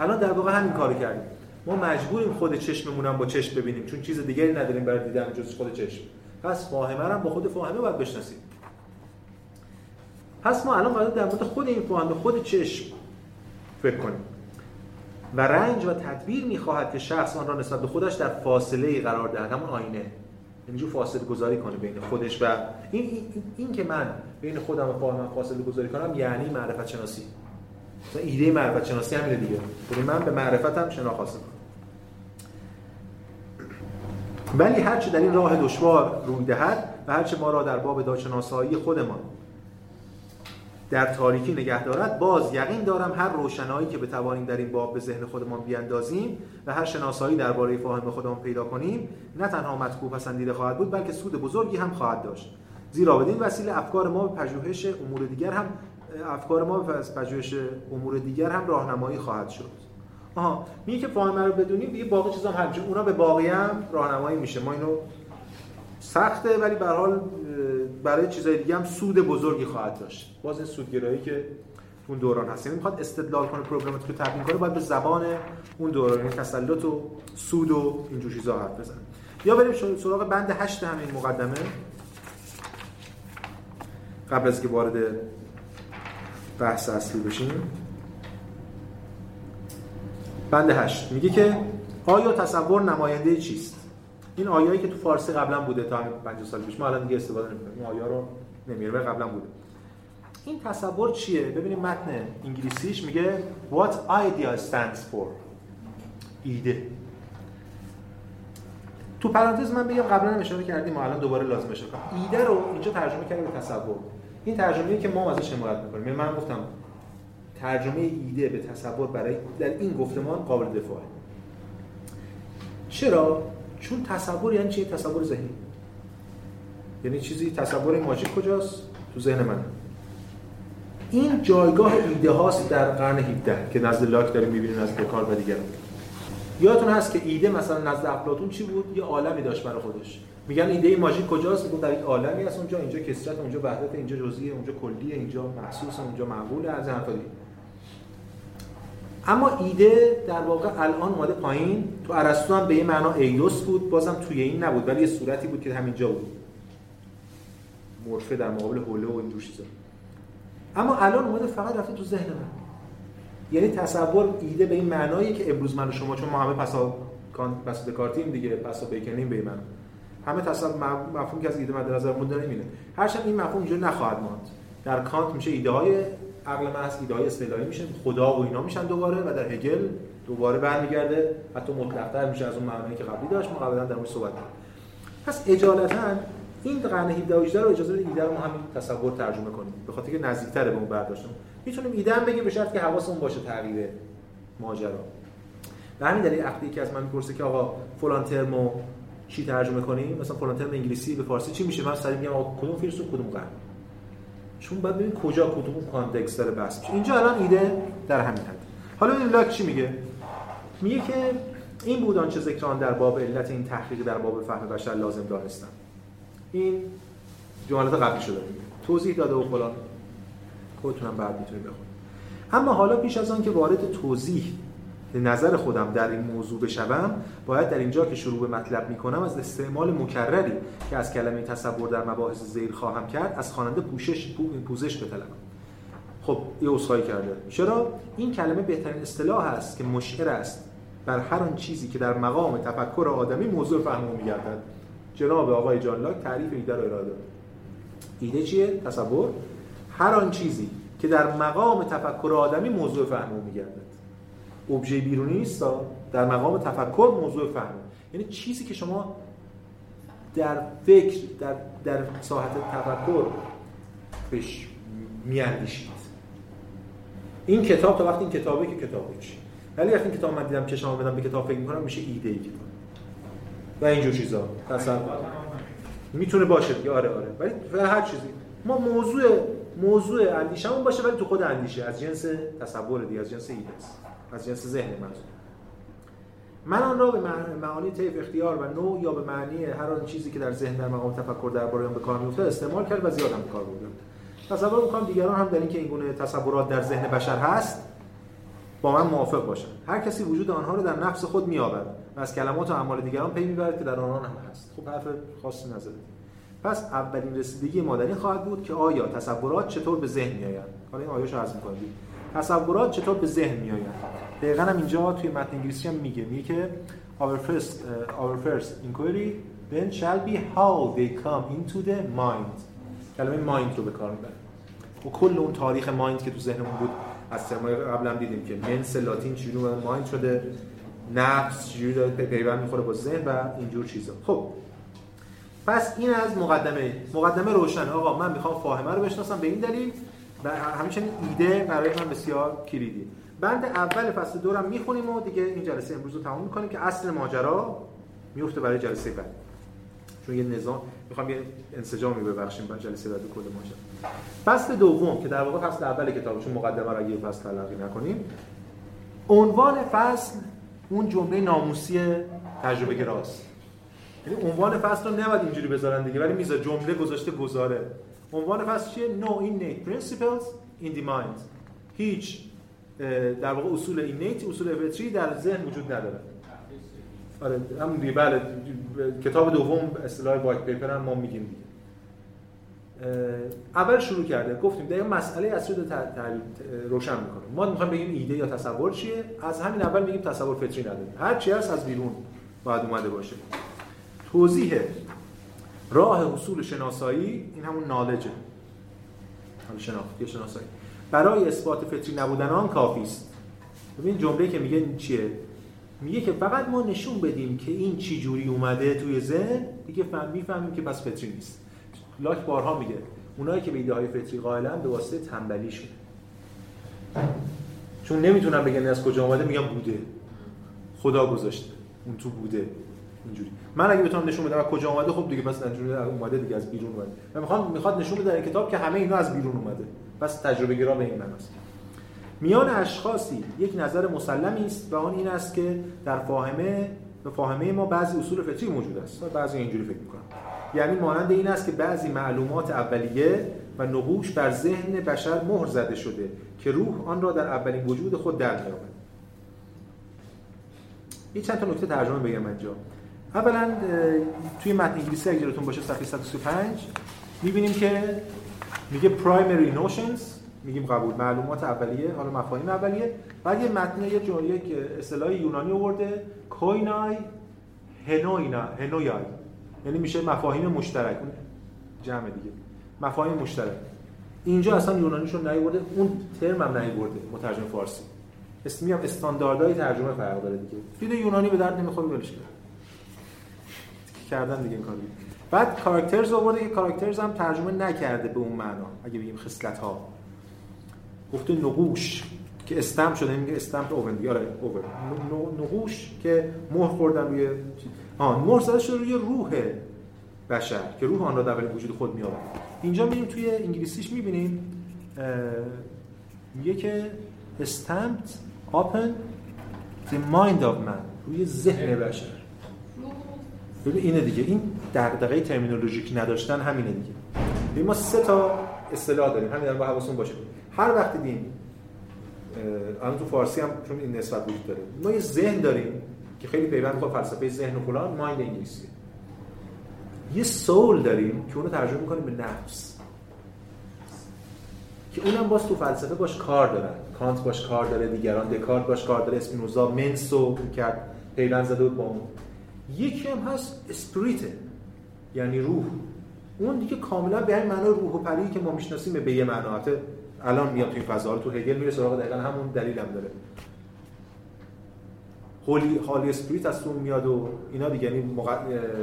الان در واقع همین کارو کردیم. ما مجبوریم خود چشممون هم با چشم ببینیم چون چیز دیگری نداریم برای دیدن جز خود چشم. پس فاهمه هم با خود فاهمه باید بشناسیم. پس ما الان باید در مورد خود این فاهمه خود چشم فکر کنیم. و رنج و تدبیر می‌خواهد که شخص آن را نسبت به خودش در فاصله قرار دهد همون آینه. اینجور فاصله گذاری کنه بین خودش و این, این, این که من بین خودم و فاهمم فاصله گذاری کنم یعنی معرفت شناسی. مثلا ایده معرفت شناسی همینه دیگه. یعنی من به معرفتم شناخت حاصل ولی هرچه در این راه دشوار روی دهد و هرچه ما را در باب داشناسایی خودمان در تاریکی نگه دارد. باز یقین دارم هر روشنایی که بتوانیم در این باب به ذهن خودمان بیاندازیم و هر شناسایی درباره فاهم خودمان پیدا کنیم نه تنها مطبوع پسندیده خواهد بود بلکه سود بزرگی هم خواهد داشت. زیرا بدین وسیله افکار ما به پژوهش امور دیگر هم افکار ما به پژوهش امور دیگر هم راهنمایی خواهد شد. آها میگه که فاهمه رو بدونیم دیگه باقی چیزا هم اونا به باقی هم راهنمایی میشه. ما اینو سخته ولی به حال برای چیزای دیگه هم سود بزرگی خواهد داشت. باز این سودگرایی که اون دوران هست. یعنی می‌خواد استدلال کنه پروگرامات که تبیین کنه باید به زبان اون دوران یعنی تسلط و سود و اینجور چیزا حرف بزنه. یا بریم سراغ بند هشت همین مقدمه. قبل از که وارد بحث اصلی بشیم. بند هشت. میگه که آیا تصور نماینده چیست؟ این آیایی که تو فارسی قبلا بوده تا همین 50 سال پیش ما الان دیگه استفاده نمی‌کنیم. این آیا رو نمیاره قبلا بوده. این تصور چیه؟ ببینیم متن انگلیسیش میگه what idea stands for? ایده. تو پرانتز من بگم قبلا اشاره کردیم ما الان دوباره لازم اشاره کنم ایده رو اینجا ترجمه کردیم به تصور. این ترجمه‌ای که ما ازش حمایت می‌کنیم. یعنی من گفتم ترجمه ایده به تصور برای در این گفتمان قابل دفاعه. چرا؟ چون تصور یعنی چی؟ تصور ذهنی. یعنی چیزی تصور ماژیک کجاست؟ تو ذهن من. این جایگاه ایده هاست در قرن 17 که نزد لاک داریم می‌بینیم نزد دکارت و دیگران. یادتون هست که ایده مثلا نزد افلاطون چی بود؟ یه عالمی داشت برای خودش. میگن ایده ماژیک کجاست؟ میگن در یک عالمی هست اونجا. اینجا کسرت اونجا وحدت اینجا جزئیه اونجا کلیه اینجا محسوس اونجا معقول از این حرفا اما ایده در واقع الان اومده پایین. تو ارسطو هم به یه معنا ایدوس بود. بازم توی این نبود ولی یه صورتی بود که همینجا بود. مورفه در مقابل هوله و این چیزا. اما الان اومده فقط رفته تو ذهن من. یعنی تصور ایده به این معنایی که امروز من و شما چون ما همه پسا پس دکارتیم دیگه پسا بیکنیم به این معنا. همه تصور مفهوم که از ایده مد نظر داره اینه. هرچند این مفهوم اینجوری نخواهد ماند. در کانت میشه ایده های عقل محض ایده های اصطلاحی میشه. خدا و اینا میشن دوباره و در هگل دوباره برمیگرده. حتی مطلق‌تر میشه از اون معنایی که قبلی داشت. ما قبلا در صحبت کردیم. پس اجالتا این قرن 17 و 18 رو اجازه ایده رو ما همین تصور ترجمه کنیم. به خاطر که نزدیک‌تره به اون برداشتم می‌تونیم ایده هم بگیم به شرط که حواسمون باشه تغییر ماجرا. به همین دلیل وقتی که از من می‌پرسه که آقا فلان ترمو چی ترجمه کنیم؟ مثلا فلان ترم انگلیسی به فارسی چی میشه؟ من سریع میگم آقا کدوم فیلسوف کدوم قرن؟ چون باید ببین کجا کدوم کانتکست داره بحث میشه. اینجا الان ایده در همین حد. حالا ببینیم لاک چی میگه؟ میگه که این بود آنچه ذکران در باب علت این تحقیق در باب فهم بشر لازم دانستم این جملات قبلی شده. توضیح داده و فلان. خودتونم بعد می‌تونید بخونید. اما حالا پیش از آن که وارد توضیح نظر خودم در این موضوع بشوم باید در اینجا که شروع به مطلب می‌کنم از استعمال مکرری که از کلمه تصور در مباحث زیر خواهم کرد از خواننده پوشش پوزش بطلبم. خب یه اصخایی کرده. چرا؟ این کلمه بهترین اصطلاح است که مشعر است بر هر آن چیزی که در مقام تفکر آدمی موضوع فهم میگردد. جناب آقای جان لاک تعریف ایده رو ارائه داد. ایده چیه؟ تصور. هر آن چیزی که در مقام تفکر آدمی موضوع فهم میگردد. ابژه بیرونی نیست در مقام تفکر موضوع فهم. یعنی چیزی که شما در فکر در در ساحت تفکر بهش میاندیشید. این کتاب تا وقتی این کتابه که کتاب چی ولی وقتی این کتاب من دیدم چشمام بدم به کتاب فکر می‌کنم میشه ایده ای کتاب. و اینجور چیزا. مثلا می‌تونه باشه دیگه. آره آره. ولی هر چیزی. ما موضوع موضوع اندیشمون باشه ولی تو خود اندیشه. از جنس تصور دیگه از جنس ایده است. از جنس ذهن منظور من آن را به معانی طیف اختیار و نوع یا به معنی هر آن چیزی که در ذهن در مقام تفکر درباره آن به کار میفته استعمال کرد و زیاد هم کار بردم. تصور می‌کنم دیگران هم در اینکه این گونه تصورات در ذهن بشر هست با من موافق باشن. هر کسی وجود آنها رو در نفس خود مییابد و از کلمات و اعمال دیگران پی می‌برد که در آنها هم هست. خب حرف خاصی نزده پس اولین رسیدگی ما در این خواهد بود که آیا تصورات چطور به ذهن میآیند؟ حالا این آیه‌شو عرض می‌کنم. تصورات چطور به ذهن میآیند؟ دقیقاً هم اینجا توی متن انگلیسی هم میگه. میگه که our first uh, our first inquiry then shall be how they come into the mind. کلمه مایند رو به کار می‌بره. و کل اون تاریخ مایند که تو ذهنمون بود از سرمایه قبل هم دیدیم که منس لاتین چجوری مایند شده نفس چجوری داره پیوند می‌خوره با ذهن و اینجور چیزا. خب پس این از مقدمه. مقدمه روشن. آقا من می‌خوام فاهمه رو بشناسم به این دلیل و همچنین ایده برای من بسیار کلیدی بند اول فصل دورم می‌خونیم و دیگه این جلسه امروز رو تمام می‌کنیم که اصل ماجرا میفته برای جلسه بعد. چون یه نظام می‌خوام یه انسجامی ببخشیم برای جلسه بعد کل ماجرا. فصل دوم که در واقع فصل اول کتاب چون مقدمه رو یه فصل تلقی نکنیم عنوان فصل اون جمله ناموسی تجربه گراست. یعنی عنوان فصل رو نباید اینجوری بذارن دیگه ولی می‌ذاره جمله گذاشته گذاره عنوان فصل چیه؟ No innate principles in the mind. هیچ در واقع اصول اینیت اصول فطری در ذهن وجود نداره. آره همون دیگه بله کتاب دوم اصطلاح وایت پیپر هم ما میگیم دیگه. اول شروع کرده گفتیم در مسئله اصلی رو روشن می‌کنه. ما می‌خوایم بگیم ایده یا تصور چیه؟ از همین اول میگیم تصور فطری نداریم. هر چی هست از بیرون باید اومده باشه. توضیح راه حصول شناسایی این همون نالجه حالا شناختی شناسایی. برای اثبات فطری نبودن آن کافی است. ببین جمله که میگه چیه؟ میگه که فقط ما نشون بدیم که این چی جوری اومده توی ذهن دیگه فهم می‌فهمیم که پس فطری نیست. لاک بارها میگه اونایی که به ایده های فطری قائلن به واسطه تنبلی شده چون نمی‌تونن بگن از کجا اومده میگن بوده. خدا گذاشته. اون تو بوده. اینجوری. من اگه بتونم نشون بدم از کجا اومده خب دیگه پس اینجوری اومده دیگه از بیرون اومده. من می‌خوام می‌خواد نشون بده کتاب که همه اینا از بیرون اومده. پس تجربه گرا به این معناست میان اشخاصی یک نظر مسلمی است و آن این است که در فاهمه فاهمه ما بعضی اصول فطری موجود است. بعضی اینجوری فکر می‌کنن یعنی مانند این است که بعضی معلومات اولیه و نقوش بر ذهن بشر مهر زده شده که روح آن را در اولین وجود خود در می‌یابد. یه چند تا نکته ترجمه بگم اینجا. اولا توی متن انگلیسی اگه باشه صفحه 135 می‌بینیم که میگه primary notions میگیم قبول معلومات اولیه حالا مفاهیم اولیه. بعد یه متن یه جمله که اصطلاح یونانی آورده کوینای هنوینا هنویای یعنی میشه مفاهیم مشترک. اون جمع دیگه. مفاهیم مشترک. اینجا اصلا یونانیشون نیورده اون ترم هم نیورده مترجم فارسی. اسمی هم استانداردهای ترجمه فرق داره دیگه. دید یونانی به درد نمی‌خوره ولش کرد کردن دیگه این کاری بعد کاراکترز آورده که کاراکترز هم ترجمه نکرده به اون معنا. اگه بگیم خصلت ها گفته نقوش که استمپ شده میگه استمپ اوون. دیگه آره اوور نقوش که مهر خوردن روی آن مهر زده شده روی روح بشر که روح آن را در وجود خود میاره اینجا می‌بینیم توی انگلیسیش می‌بینیم میگه که stamped open the mind of man روی ذهن بشر. ببین اینه دیگه. این دغدغه ترمینولوژیک نداشتن همینه دیگه. ما سه تا اصطلاح داریم. همین با حواستون باشه. هر وقت دیدیم الان تو فارسی هم چون این نسبت وجود داره. ما یه ذهن داریم که خیلی پیوند با فلسفه ذهن و فلان مایند انگلیسی. یه سول داریم که اونو ترجمه می‌کنیم به نفس. که اونم باز تو فلسفه باش کار دارن. کانت باش کار داره دیگران دکارت باش کار داره اسپینوزا منسو کرد پیوند زده بود با اون. یکی هم هست اسپریته. یعنی روح. اون دیگه کاملا به این معنای روح و پری که ما می‌شناسیم به یه معنا الان میاد توی فضا تو هگل میره سراغ دقیقا همون دلیل هم داره. هولی هالی اسپریت از اون میاد و اینا دیگه. یعنی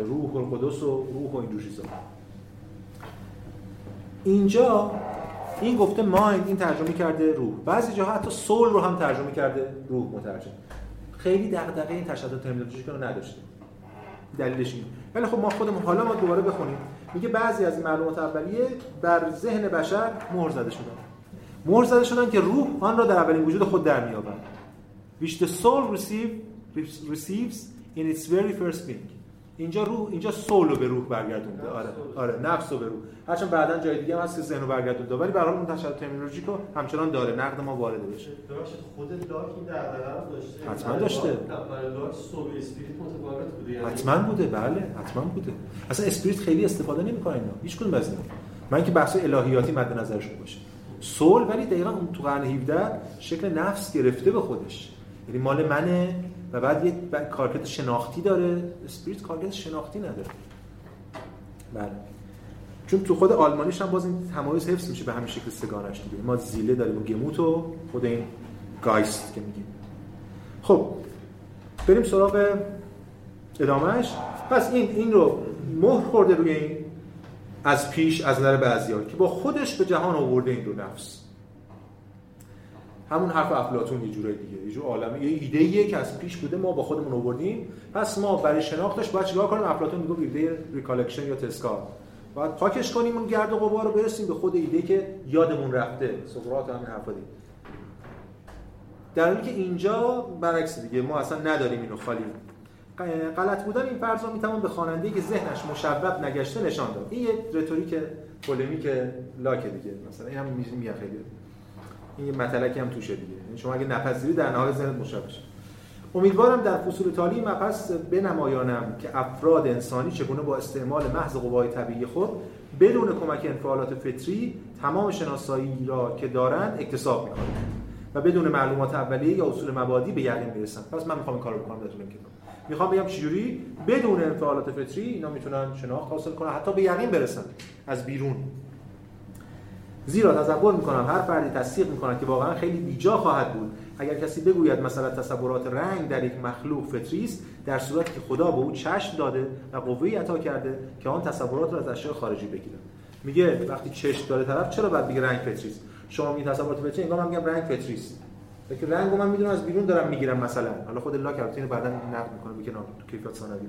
روح القدس و روح و این چیزا. اینجا این گفته مایند این ترجمه کرده روح. بعضی جاها حتی سول رو هم ترجمه کرده روح مترجم. خیلی دغدغه این تشدد ترمینولوژیک رو نداشته دلیلش این ولی خب ما خودمون حالا ما دوباره بخونیم. میگه بعضی از معلومات اولیه بر ذهن بشر مهر زده شدن. مهر زده شدن که روح آن را در اولین وجود خود در which the soul receive, receives in its very first being. اینجا روح اینجا soul رو به روح برگردونده. آره آره نفس رو به روح. هرچند بعدا جای دیگه هم هست که ذهن رو برگردونده. ولی به هر حال اون تشتت terminologic رو همچنان داره. نقد ما وارد بشه. درست خود لاک این دغدغه داشته. حتما داشته. لاک soul spirit متفاوت بوده. یعنی حتما بوده. بله حتما بوده. اصلا spirit خیلی استفاده نمی‌کنه اینا. هیچ کدوم از اینا. من که بحث الهیاتی مد نظرشون باشه. soul ولی دقیقا اون تو قرن 17 شکل نفس گرفته به خودش. یعنی مال منه. و بعد یه کارکرد شناختی داره. spirit کارکرد شناختی نداره. بله. چون تو خود آلمانیش هم باز این تمایز حفظ میشه به همین شکل سه‌گانه‌ش دیگه. ما Seele داریم و Gemüt و خود این Geist که میگیم. خب بریم سراغ ادامهش پس این این رو مهر خورده روی این از پیش از نظر بعضی‌ها که با خودش به جهان آورده این دو نفس. همون حرف افلاطون یه جورایی دیگه. یه جور عالمه. یه ایده که از پیش بوده ما با خودمون آوردیم. پس ما برای شناختش باید چیکار کنیم؟ افلاطون میگه ایده recollection یا تذکار باید پاکش کنیم اون گرد و غبار رو برسیم به خود ایده که یادمون رفته. سقراط همین حرفا دیگه. در حالی که اینجا برعکس دیگه ما اصلا نداریم اینو خالی. غلط بودن این فرض رو می‌توان به خواننده که ذهنش مشوب نگشته نشان داد. این یه rhetoric پولمیک لاک دیگه. مثلا این هم میگه خیلی. این یه مطلقی هم توشه دیگه. یعنی شما اگه نپذیری در نهایت ذهنت مشابه بشه امیدوارم در فصول تالی مبحث بنمایانم که افراد انسانی چگونه با استعمال محض قوای طبیعی خود بدون کمک انفعالات فطری تمام شناسایی را که دارند اکتساب می‌کنند و بدون معلومات اولیه یا اصول مبادی به یقین می‌رسن پس من می‌خوام این کارو بکنم در طول کتاب می‌خوام بگم چجوری؟ بدون انفعالات فطری اینا می‌تونن شناخت حاصل کنن حتی به یقین برسن از بیرون. زیرا تصور می‌کنم هر فردی تصدیق می‌کنه که واقعا خیلی بیجا خواهد بود. اگر کسی بگوید مثلا تصورات رنگ در یک مخلوق فطری است در صورتی که خدا به او چشم داده و قوه عطا کرده که آن تصورات را از اشیاء خارجی بگیره میگه وقتی چشم داره طرف چرا باید بگه رنگ فطری است؟ شما میگید تصورات فطری انگار میگم رنگ فطری است. که رنگو من می‌دونم از بیرون دارم می‌گیرم مثلا. حالا خود لاک البته بعدا نقد می‌کنه میگه تو کیفیت ثانوی.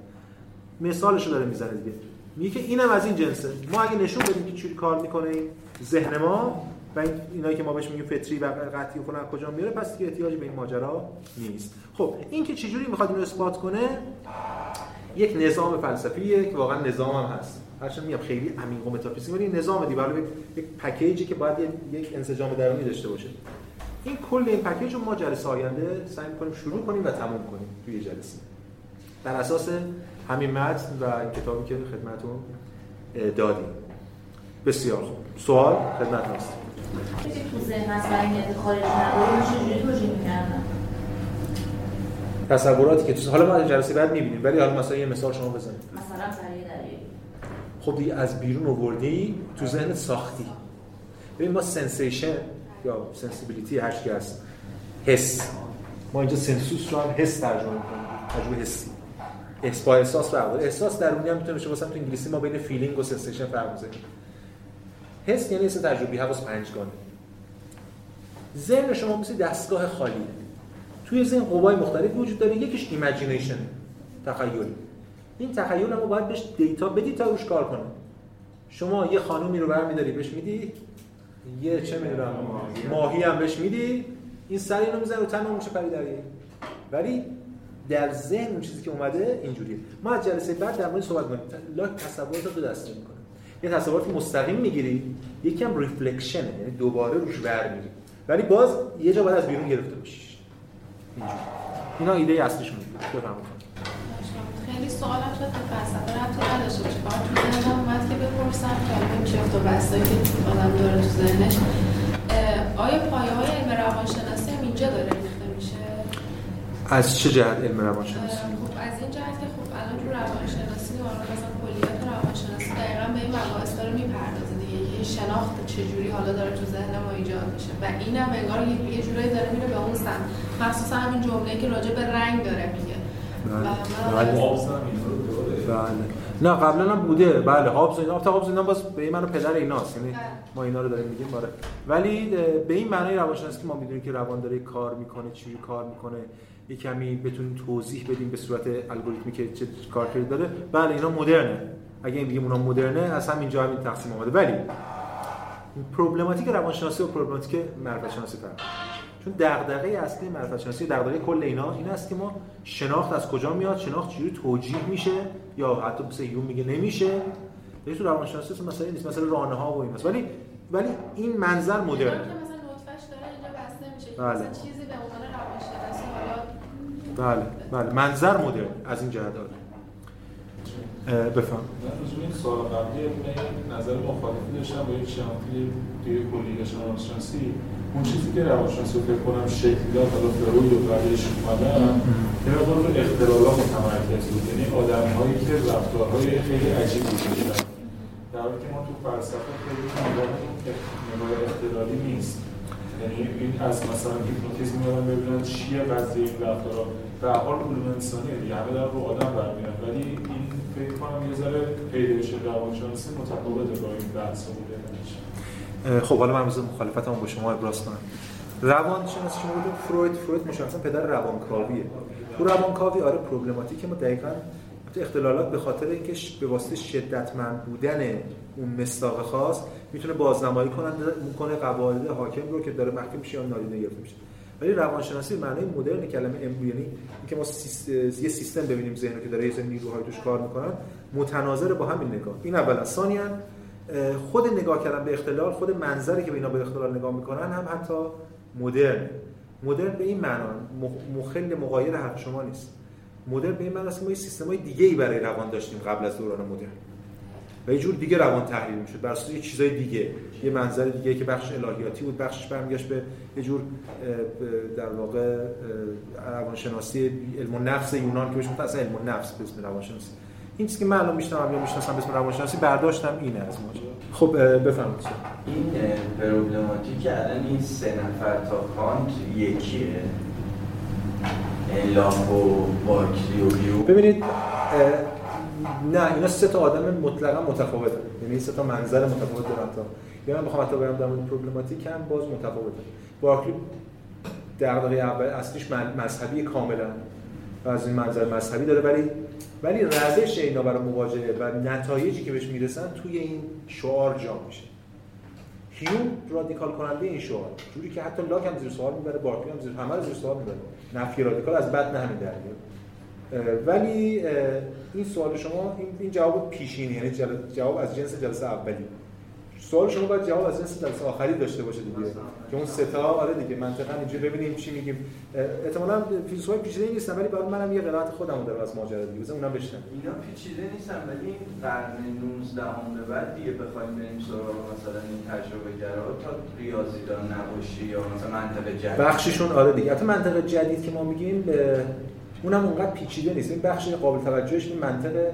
مثالشو داره می‌زنه دیگه. میگه که اینم از این جنسه. ما اگه نشون بدیم که چوری کار می‌کنه این ذهن ما و این اینایی که ما بهش میگیم فطری و قطعی و فلان کجا میاره پس دیگه احتیاجی به این ماجرا نیست. خب این که چجوری می‌خواد اینو اثبات کنه؟ یک نظام فلسفیه که واقعا نظام هم هست. هرچند میگم خیلی عمیق و متافیزیک ولی نظام دی برای یک پکیجی که باید یک انسجام درونی داشته باشه. این کل این پکیج رو ما جلسه آینده سعی می‌کنیم شروع کنیم و تموم کنیم توی جلسه. بر اساس همین متن و کتابی که خدمتتون دادیم. بسیار. خوب سوال؟ خدمت هست. تصوراتی که تو حالا ما جلسه بعد می‌بینیم ولی حالا مثلا یه مثال شما بزنید. مثلا خب دیگه از بیرون آوردی تو ذهن ساختی. ببین ما sensation یا sensibility هر چی هست. حس. ما اینجا sensus رو هم حس ترجمه می‌کنیم. تجربه حسی. احساس با احساس فرق داره احساس درونی هم می‌تونه بشه واسه تو انگلیسی ما بین feeling و sensation فرق می‌ذاریم حس یعنی حس تجربی. حواس پنجگانه. ذهن شما مثل دستگاه خالی. توی ذهن قوای مختلف وجود داره. یکیش imagination تخیل. این تخیل هم باید بهش data بدی تا روش کار کنه. شما یه خانومی رو برمیداری بهش میدی؟ یه چه می‌دونم ماهی هم. بهش میدی؟ این سر اینو می‌زنه و تمام میشه پری ولی در ذهن اون چیزی که اومده اینجوریه. ما از جلسه بعد در مورد صحبت کنیم لاک تصورات رو دو دسته می‌کنه یه تصورات مستقیم می‌گیری یکی هم reflection یعنی دوباره روش برمی‌گردی ولی باز یه جا باید از بیرون گرفته باشی اینا ایده اصلیش بود بفرمایید. خیلی سوالم شد که فلسفه ربطی نداشته باشه. فقط که بپرسم که این چفت و بستایی که آدم داره تو ذهنش آیا پایه های علم روانشناسی هم اینجا داره؟ از چه جهت علم روانشناسی خب از این جهت که خب الان تو روانشناسی و مثلا کلیات روانشناسی دقیقا به این مباحث داره می‌پردازه دیگه که این شناخت چجوری حالا داره تو ذهن ما ایجاد میشه. و اینم انگار یه یه جورایی داره میره به اون سمت. مخصوصا همین جمله‌ای که راجع به رنگ داره میگه. بله. رو داره. بله. نه قبلا هم بوده. بله هابز اینا. تا هابز اینا باز به این منو پدر ایناست. یعنی ما اینا رو داریم میگیم. باره ولی به این معنای روانشناسی که ما می‌دونیم که روان داره کار می‌کنه چی کار می‌کنه. یه کمی بتونیم توضیح بدیم به صورت الگوریتمی که چه کارکردی داره. بله اینا مدرنه. اگه این بگیم اونا مدرنه از همینجا همین تقسیم آمده ولی پروبلماتیک روانشناسی و پروبلماتیک معرفت شناسی فرق. چون دغدغه اصلی معرفت شناسی دغدغه کل اینا این است که ما شناخت از کجا میاد شناخت چجوری توجیه میشه یا حتی مثل یوم میگه نمیشه. یعنی تو روانشناسی اصلا مسئله نیست مثلا رانه ها و این ولی ولی این منظر مثلا اینجا که بله. مثلا چیزی به بله بله. منظر مدرن از این جهت داره. بفهم. به این سوال قبلی نظر مخالفی داشتم با یک شناختی توی کلیه روانشناسی. اون چیزی که روانشناسی رو فکر کنم شکل داد حالا فروید و بعدش اومدن یه مقدار رو اختلالات متمرکز بود. یعنی آدمی هایی که رفتارهای خیلی عجیبی داشتن در حالی که ما تو فلسفه خیلی نگاه اختلالی نیست. یعنی این از مثلا هیپنوتیزم میادن ببینن چیه قضیه این رفتارها به حال علوم انسانیه دیگه. همه در رو آدم برمیاد ولی این فکر کنم یه ذره پیدایش روانشناسی متفاوته با این بحث بوده. خب حالا من بذار مخالفتمو با شما ابراز کنم. روانشناسی شما بودیم فروید. فروید مشخصا پدر روانکاویه. تو روانکاوی آره پروبلماتیک ما دقیقاً اختلالات به خاطر اینکه به واسطه شدتمند بودن اون مصداق خاص می‌تونه بازنمایی کنن می‌کنه قواعد حاکم رو که داره مخفی میشه یا نادیده گرفته میشه. ولی روانشناسی معنای مدرن کلمه امبری یعنی اینکه ما سیست... یه سیستم ببینیم ذهن که داره یه سری نیروهای توش کار می‌کنن متناظر با همین نگاه. این اولا ثانیا خود نگاه کردن به اختلال خود منظری که به اینا به اختلال نگاه می‌کنن هم حتی مدرن. مدرن به این معنا مخ- مخل مغایر حرف شما نیست. مدرن به این معنی است که ما یه سیستمای دیگه ای برای روان داشتیم قبل از دوران مدرن. و یه جور دیگه روان تحلیل می‌شد. بر اساس یه چیزای دیگه. یه منظر دیگه که بخش الهیاتی بود بخشش برمیگشت به یه جور در واقع روانشناسی علم النفس یونان که بهش گفتن اصلا علم النفس به اسم روانشناسی. این چیزی که من الان میشنم یا می‌شناسم به اسم روانشناسی برداشتم اینه از ماجرا خب بفرمایید. این پروبلماتیک الان این سه نفر تا کانت یکیه. لاک و بارکلی و بیو. ببینید نه اینا سه تا آدم مطلقا متفاوته یعنی سه تا منظر متفاوت دارن تا. یا من بخوام حتی برم در مورد پروبلماتیک هم باز متفاوته بارکلی دغدغه اول اصلیش مذهبی کاملا. و از این منظر مذهبی داره. ولی ولی روش اینا برای مواجهه و نتایجی که بهش می‌رسن توی این شعار جا میشه. هیوم رادیکال کننده این شعار. جوری که حتی لاک هم زیر سوال می‌بره بارکلی هم زیر همه رو زیر سوال می‌بره. نفی رادیکال از بد نه همین در ولی این سوال شما این جواب پیشینی یعنی جواب از جنس جلسه اولی. سوال شما باید جواب از جنس جلسه آخری داشته باشه دیگه که اون سه تا آره دیگه منطقا اینجوری ببینیم چی میگیم. احتمالاً فیلسوفای پیچیده نیستن ولی برای منم یه قرائت خودمو داره از ماجرا دیگه. مثلا اونم بشنم اینا پیچیده نیستن ولی این قرن 19 ام به بعد دیگه بخوایم بریم سراغ مثلا این تجربه گرا تا ریاضیدان نباشی یا مثلا منطق جدید. بخششون آره دیگه. حتی منطق جدید که ما میگیم به اونم اونقدر پیچیده نیست. این بخش قابل توجهش این منطق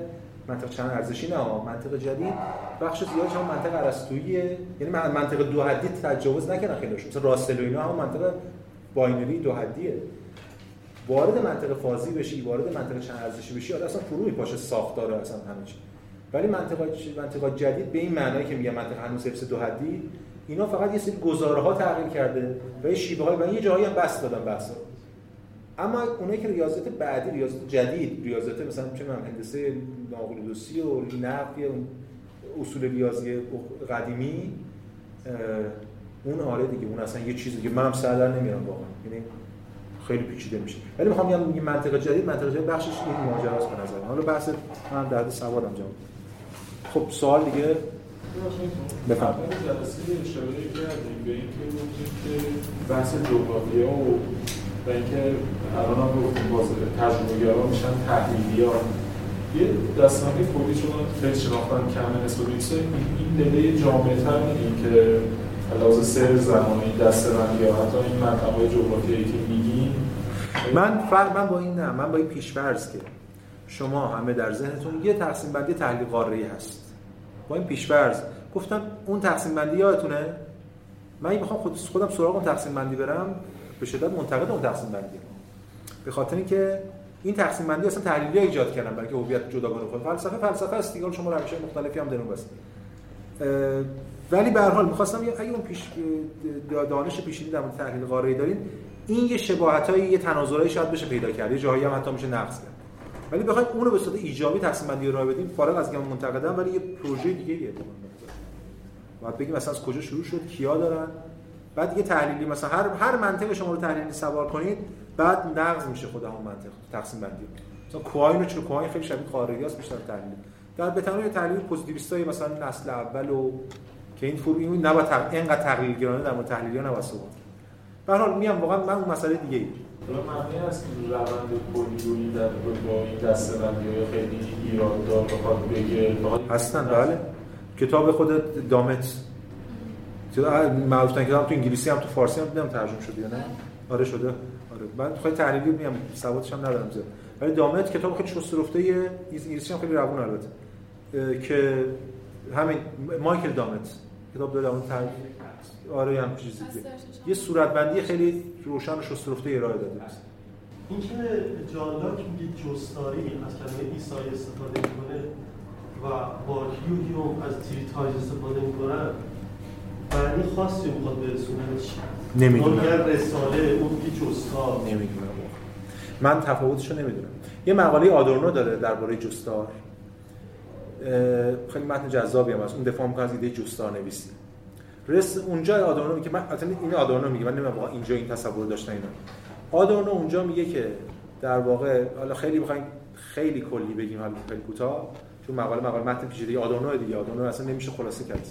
منطق چند ارزشی نه منطق جدید. بخش زیاد هم منطق ارسطویی یعنی منطق دو حدی تجاوز نکردن خیلیش مثلا راستل و اینا هم منطق باینری دو حدیه. وارد منطق فازی بشی وارد منطق چند ارزشی بشی آره اصلا فرو میپاشه ساختار اصلا همه چی. ولی منطق منطق جدید به این معنایی که میگه منطق هنوز حفظ دو حدی اینا فقط یه سری گزاره ها تغییر کرده و یه شیوه های و یه جایی هم بس دادن بحثا. اما اونایی که ریاضت بعدی ریاضت جدید ریاضت مثلا چه من هندسه ناقلودوسی و نفی اصول ریاضی قدیمی اون آره دیگه اون اصلا یه چیزی که منم سر در نمیارم واقعا. یعنی خیلی پیچیده میشه. ولی می‌خوام بگم منطقه جدید منطقه جدید بخشش این ماجراست به نظر حالا بحث من درد سوادم جواب. خب سوال دیگه؟ بفرمایید. جلسه اشاره کردیم به اینکه که بحث جغرافیا و و اینکه الان هم گفتیم باز تجربه میشن تحلیلی ها یه دستانه کلی چون خیلی شناختن کمه نسبت این دله جامعه تر میگیم که لحاظ سر زمانی دست یا حتی این منطقه جغرافیایی که میگیم. من فرق من با این نه من با این پیشفرض که شما همه در ذهنتون یه تقسیم بندی تحلیل قاره هست. با این پیشفرض. گفتم اون تقسیم بندی یادتونه؟ من می‌خوام خود خودم سراغ اون تقسیم بندی برم. به شدت منتقد اون تقسیم بندی به خاطر اینکه این تقسیم بندی اصلا تحلیلی ایجاد کردن برای که هویت جداگانه خود فلسفه فلسفه است دیگه. شما روش مختلفی هم درون بس ولی به هر حال می‌خواستم اگه اون پیش دانش پیشینی در مورد تحلیل قاره‌ای دارین این یه شباهتایی یه تناظرایی شاید بشه پیدا کرد. یه جایی هم حتی میشه نقص کرد. ولی بخواید اون رو به صورت ایجابی تقسیم بندی رو بدیم فارغ از اینکه منتقدم ولی یه پروژه دیگه یه باید بگیم مثلا از کجا شروع شد؟ کیا دارن؟ بعد دیگه تحلیلی مثلا هر هر منطق شما رو تحلیلی سوار کنید بعد نقض میشه خود همون منطق تقسیم بندی. مثلا کوهاین رو چون کوهاین خیلی شبیه خارجیاست بیشتر تحلیل. در به تنوع تحلیل پوزیتیویستای مثلا نسل اول و که این فور این نباید تق... اینقدر تحلیل گرانه در مورد تحلیلی ها نباید صحبت به هر حال میام واقعا من اون مسئله دیگه ای. معنی است که روند کلی در با این دسته‌بندی های خیلی ایراد دار بخواد بگه هستن بله. کتاب خود دامت معروف کتاب تو انگلیسی هم تو فارسی هم دیدم ترجمه شده یا نه؟ آره شده. آره. من خیلی تحلیلی میام سوادش هم ندارم زیاد. ولی دامت کتاب خیلی شسته رفته انگلیسی هم خیلی روون البته. که همین مایکل دامت کتاب داره اون تر آره هم چیزی یه صورتبندی خیلی روشن و شسته رفته ارائه داده اینکه جان لاک میگه جستاری از کلمه ایسای استفاده می‌کنه و با و از تریتاج استفاده می‌کنن معنی خاصی می‌خواد برسونه نمی‌دونم. رساله اون که جستار. نمی‌دونم. من تفاوتشو نمی‌دونم. یه مقاله آدورنو داره درباره جستار. خیلی متن جذابی هم هست. اون دفاع می‌کنه از ایده جستار نویسی رس اونجا آدورنو میگه من اصلا این آدورنو میگه. من نمی‌دونم واقعا اینجا این تصور داشتن اینا. آدورنو اونجا میگه که در واقع حالا خیلی بخوایم خیلی کلی بگیم حالا خیلی کوتاه. چون مقاله مقاله متن پیچیده. آدورنو دیگه. آدورنو اصلا نمیشه خلاصه کرد.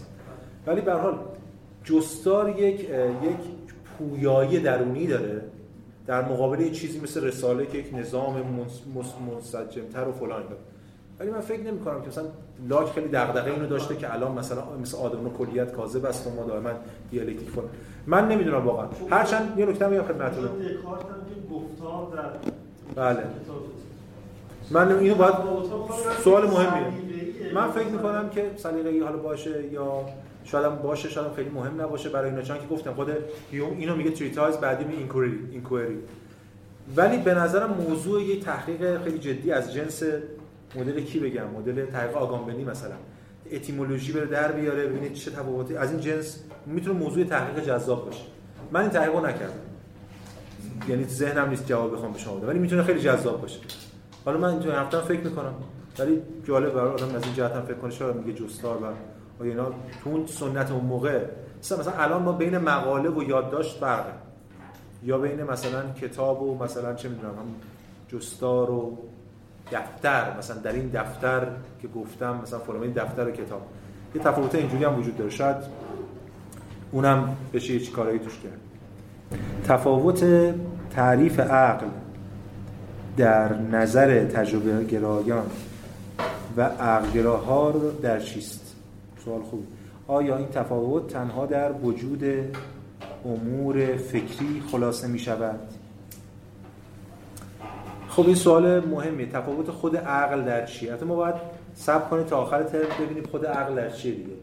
ولی به هر حال جستار یک یک پویایی درونی داره در مقابل چیزی مثل رساله که یک نظام منسجمتر و فلان داره ولی من فکر نمی کنم که مثلا لاک خیلی دغدغه اینو داشته که الان مثلا مثل آدورنو کلیت کاذب است و ما دائما دیالکتیک کنیم. من نمی‌دونم واقعا. هرچند یه نکته میگم خدمتتون. بله. من اینو باید سوال مهمیه. من فکر می‌کنم که سلیقه‌ای حالا باشه یا شاید هم باشه شاید هم خیلی مهم نباشه برای اینا چون که گفتم خود هیوم اینو میگه Treatise بعدی می اینکوئری ولی به نظرم موضوع یه تحقیق خیلی جدی از جنس مدل کی بگم؟ مدل تحقیق آگامبنی مثلا. اتیمولوژی بره در بیاره ببینید چه تفاوتی از این جنس می‌تونه موضوع تحقیق جذاب باشه. من این تحقیقو نکردم. یعنی ذهنم نیست جواب بخوام به شما ولی می‌تونه خیلی جذاب باشه. حالا من این هفته فکر می‌کنم. ولی جالب برای آدم از این جهت هم فکر کنه شاید میگه جستار و و اینا تو سنت اون موقع. مثلا مثلا الان ما بین مقاله و یادداشت فرقه. یا بین مثلا کتاب و مثلا چه می‌دونم هم جستار و دفتر مثلا در این دفتر که گفتم مثلا فرمای دفتر و کتاب. یه تفاوت اینجوری هم وجود داره. شاید اونم بشه یه کارایی توش کرد. تفاوت تعریف عقل در نظر تجربه گرایان و عقلگراها رو در چیست؟ سوال خوب. آیا این تفاوت تنها در وجود امور فکری خلاصه می شود خب این سوال مهمیه. تفاوت خود عقل در چیه حتی ما باید سب کنیم تا آخر ترم ببینیم خود عقل در چیه دیگه.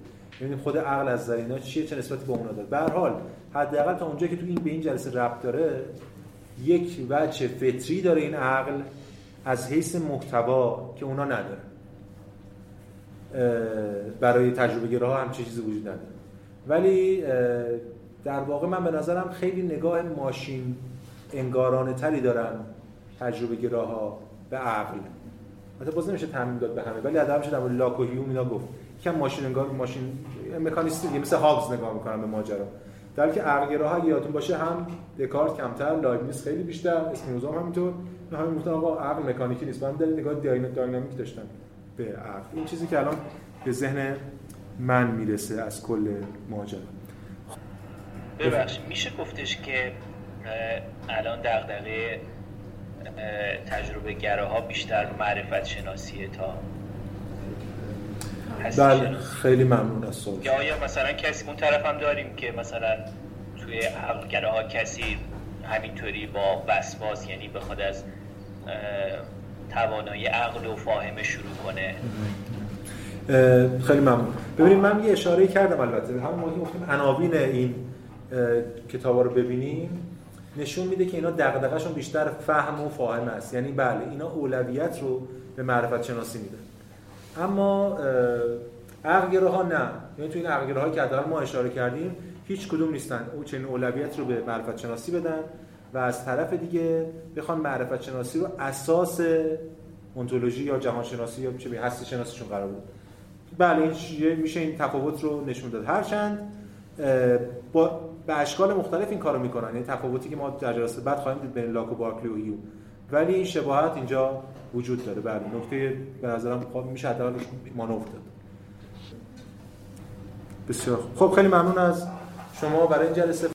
ببینیم خود عقل از در اینا چیه چه نسبتی به اونا داره. به هر حال حداقل تا اونجایی که تو این به این جلسه ربط داره یک وجه فطری داره این عقل از حیث محتوا که اونا نداره. برای تجربه گراها هم چه چیزی وجود نداره. ولی در واقع من به نظرم خیلی نگاه ماشین انگارانه تری دارن تجربه گراها به عقل. حتی باز نمیشه تعمیم داد به همه ولی ادب میشه در لاک و هیوم اینا گفت. یکم ماشین انگار ماشین مکانیستی مثل هابز نگاه می‌کنن به ماجرا. در که عقل گراها یادتون باشه هم دکارت کمتر لایبنیز خیلی بیشتر اسپینوزا هم همینطور. همین گفتن آقا عقل مکانیکی نیست. من دلیل نگاه داینامیک داشتن به عقل. این چیزی که الان به ذهن من می‌رسه از کل ماجرا. ببخش میشه گفتش که الان دغدغه تجربه گراها بیشتر معرفت شناسیه تا بله خیلی ممنون از سوال. یا آیا مثلا کسی اون طرف هم داریم که مثلا توی عقلگراها کسی همینطوری با وسواس یعنی بخواد از توانایی عقل و فاهمه شروع کنه. خیلی ممنون. ببینید من یه اشاره کردم البته. همون موقعی گفتیم عناوین این کتابا رو ببینیم نشون میده که اینا دغدغه‌شون بیشتر فهم و فاهمه است. یعنی بله اینا اولویت رو به معرفت شناسی میدن اما عقلگراها نه. یعنی تو این عقلگراها که حداقل ما اشاره کردیم هیچ کدوم نیستن. او چنین اولویت رو به معرفت شناسی بدن. و از طرف دیگه بخوان معرفت شناسی رو اساس اونتولوژی یا جهان شناسی یا چه به هستی شناسیشون قرار بود بله این میشه این تفاوت رو نشون داد. هرچند با به اشکال مختلف این کارو می‌کنن. یعنی تفاوتی که ما در جلسه بعد خواهیم دید بین لاک و بارکلی و هیو. ولی این شباهت اینجا وجود داره. بله نکته به نظرم خب میشه حداقل مانور داد. بسیار خب خیلی ممنون از شما برای این جلسه.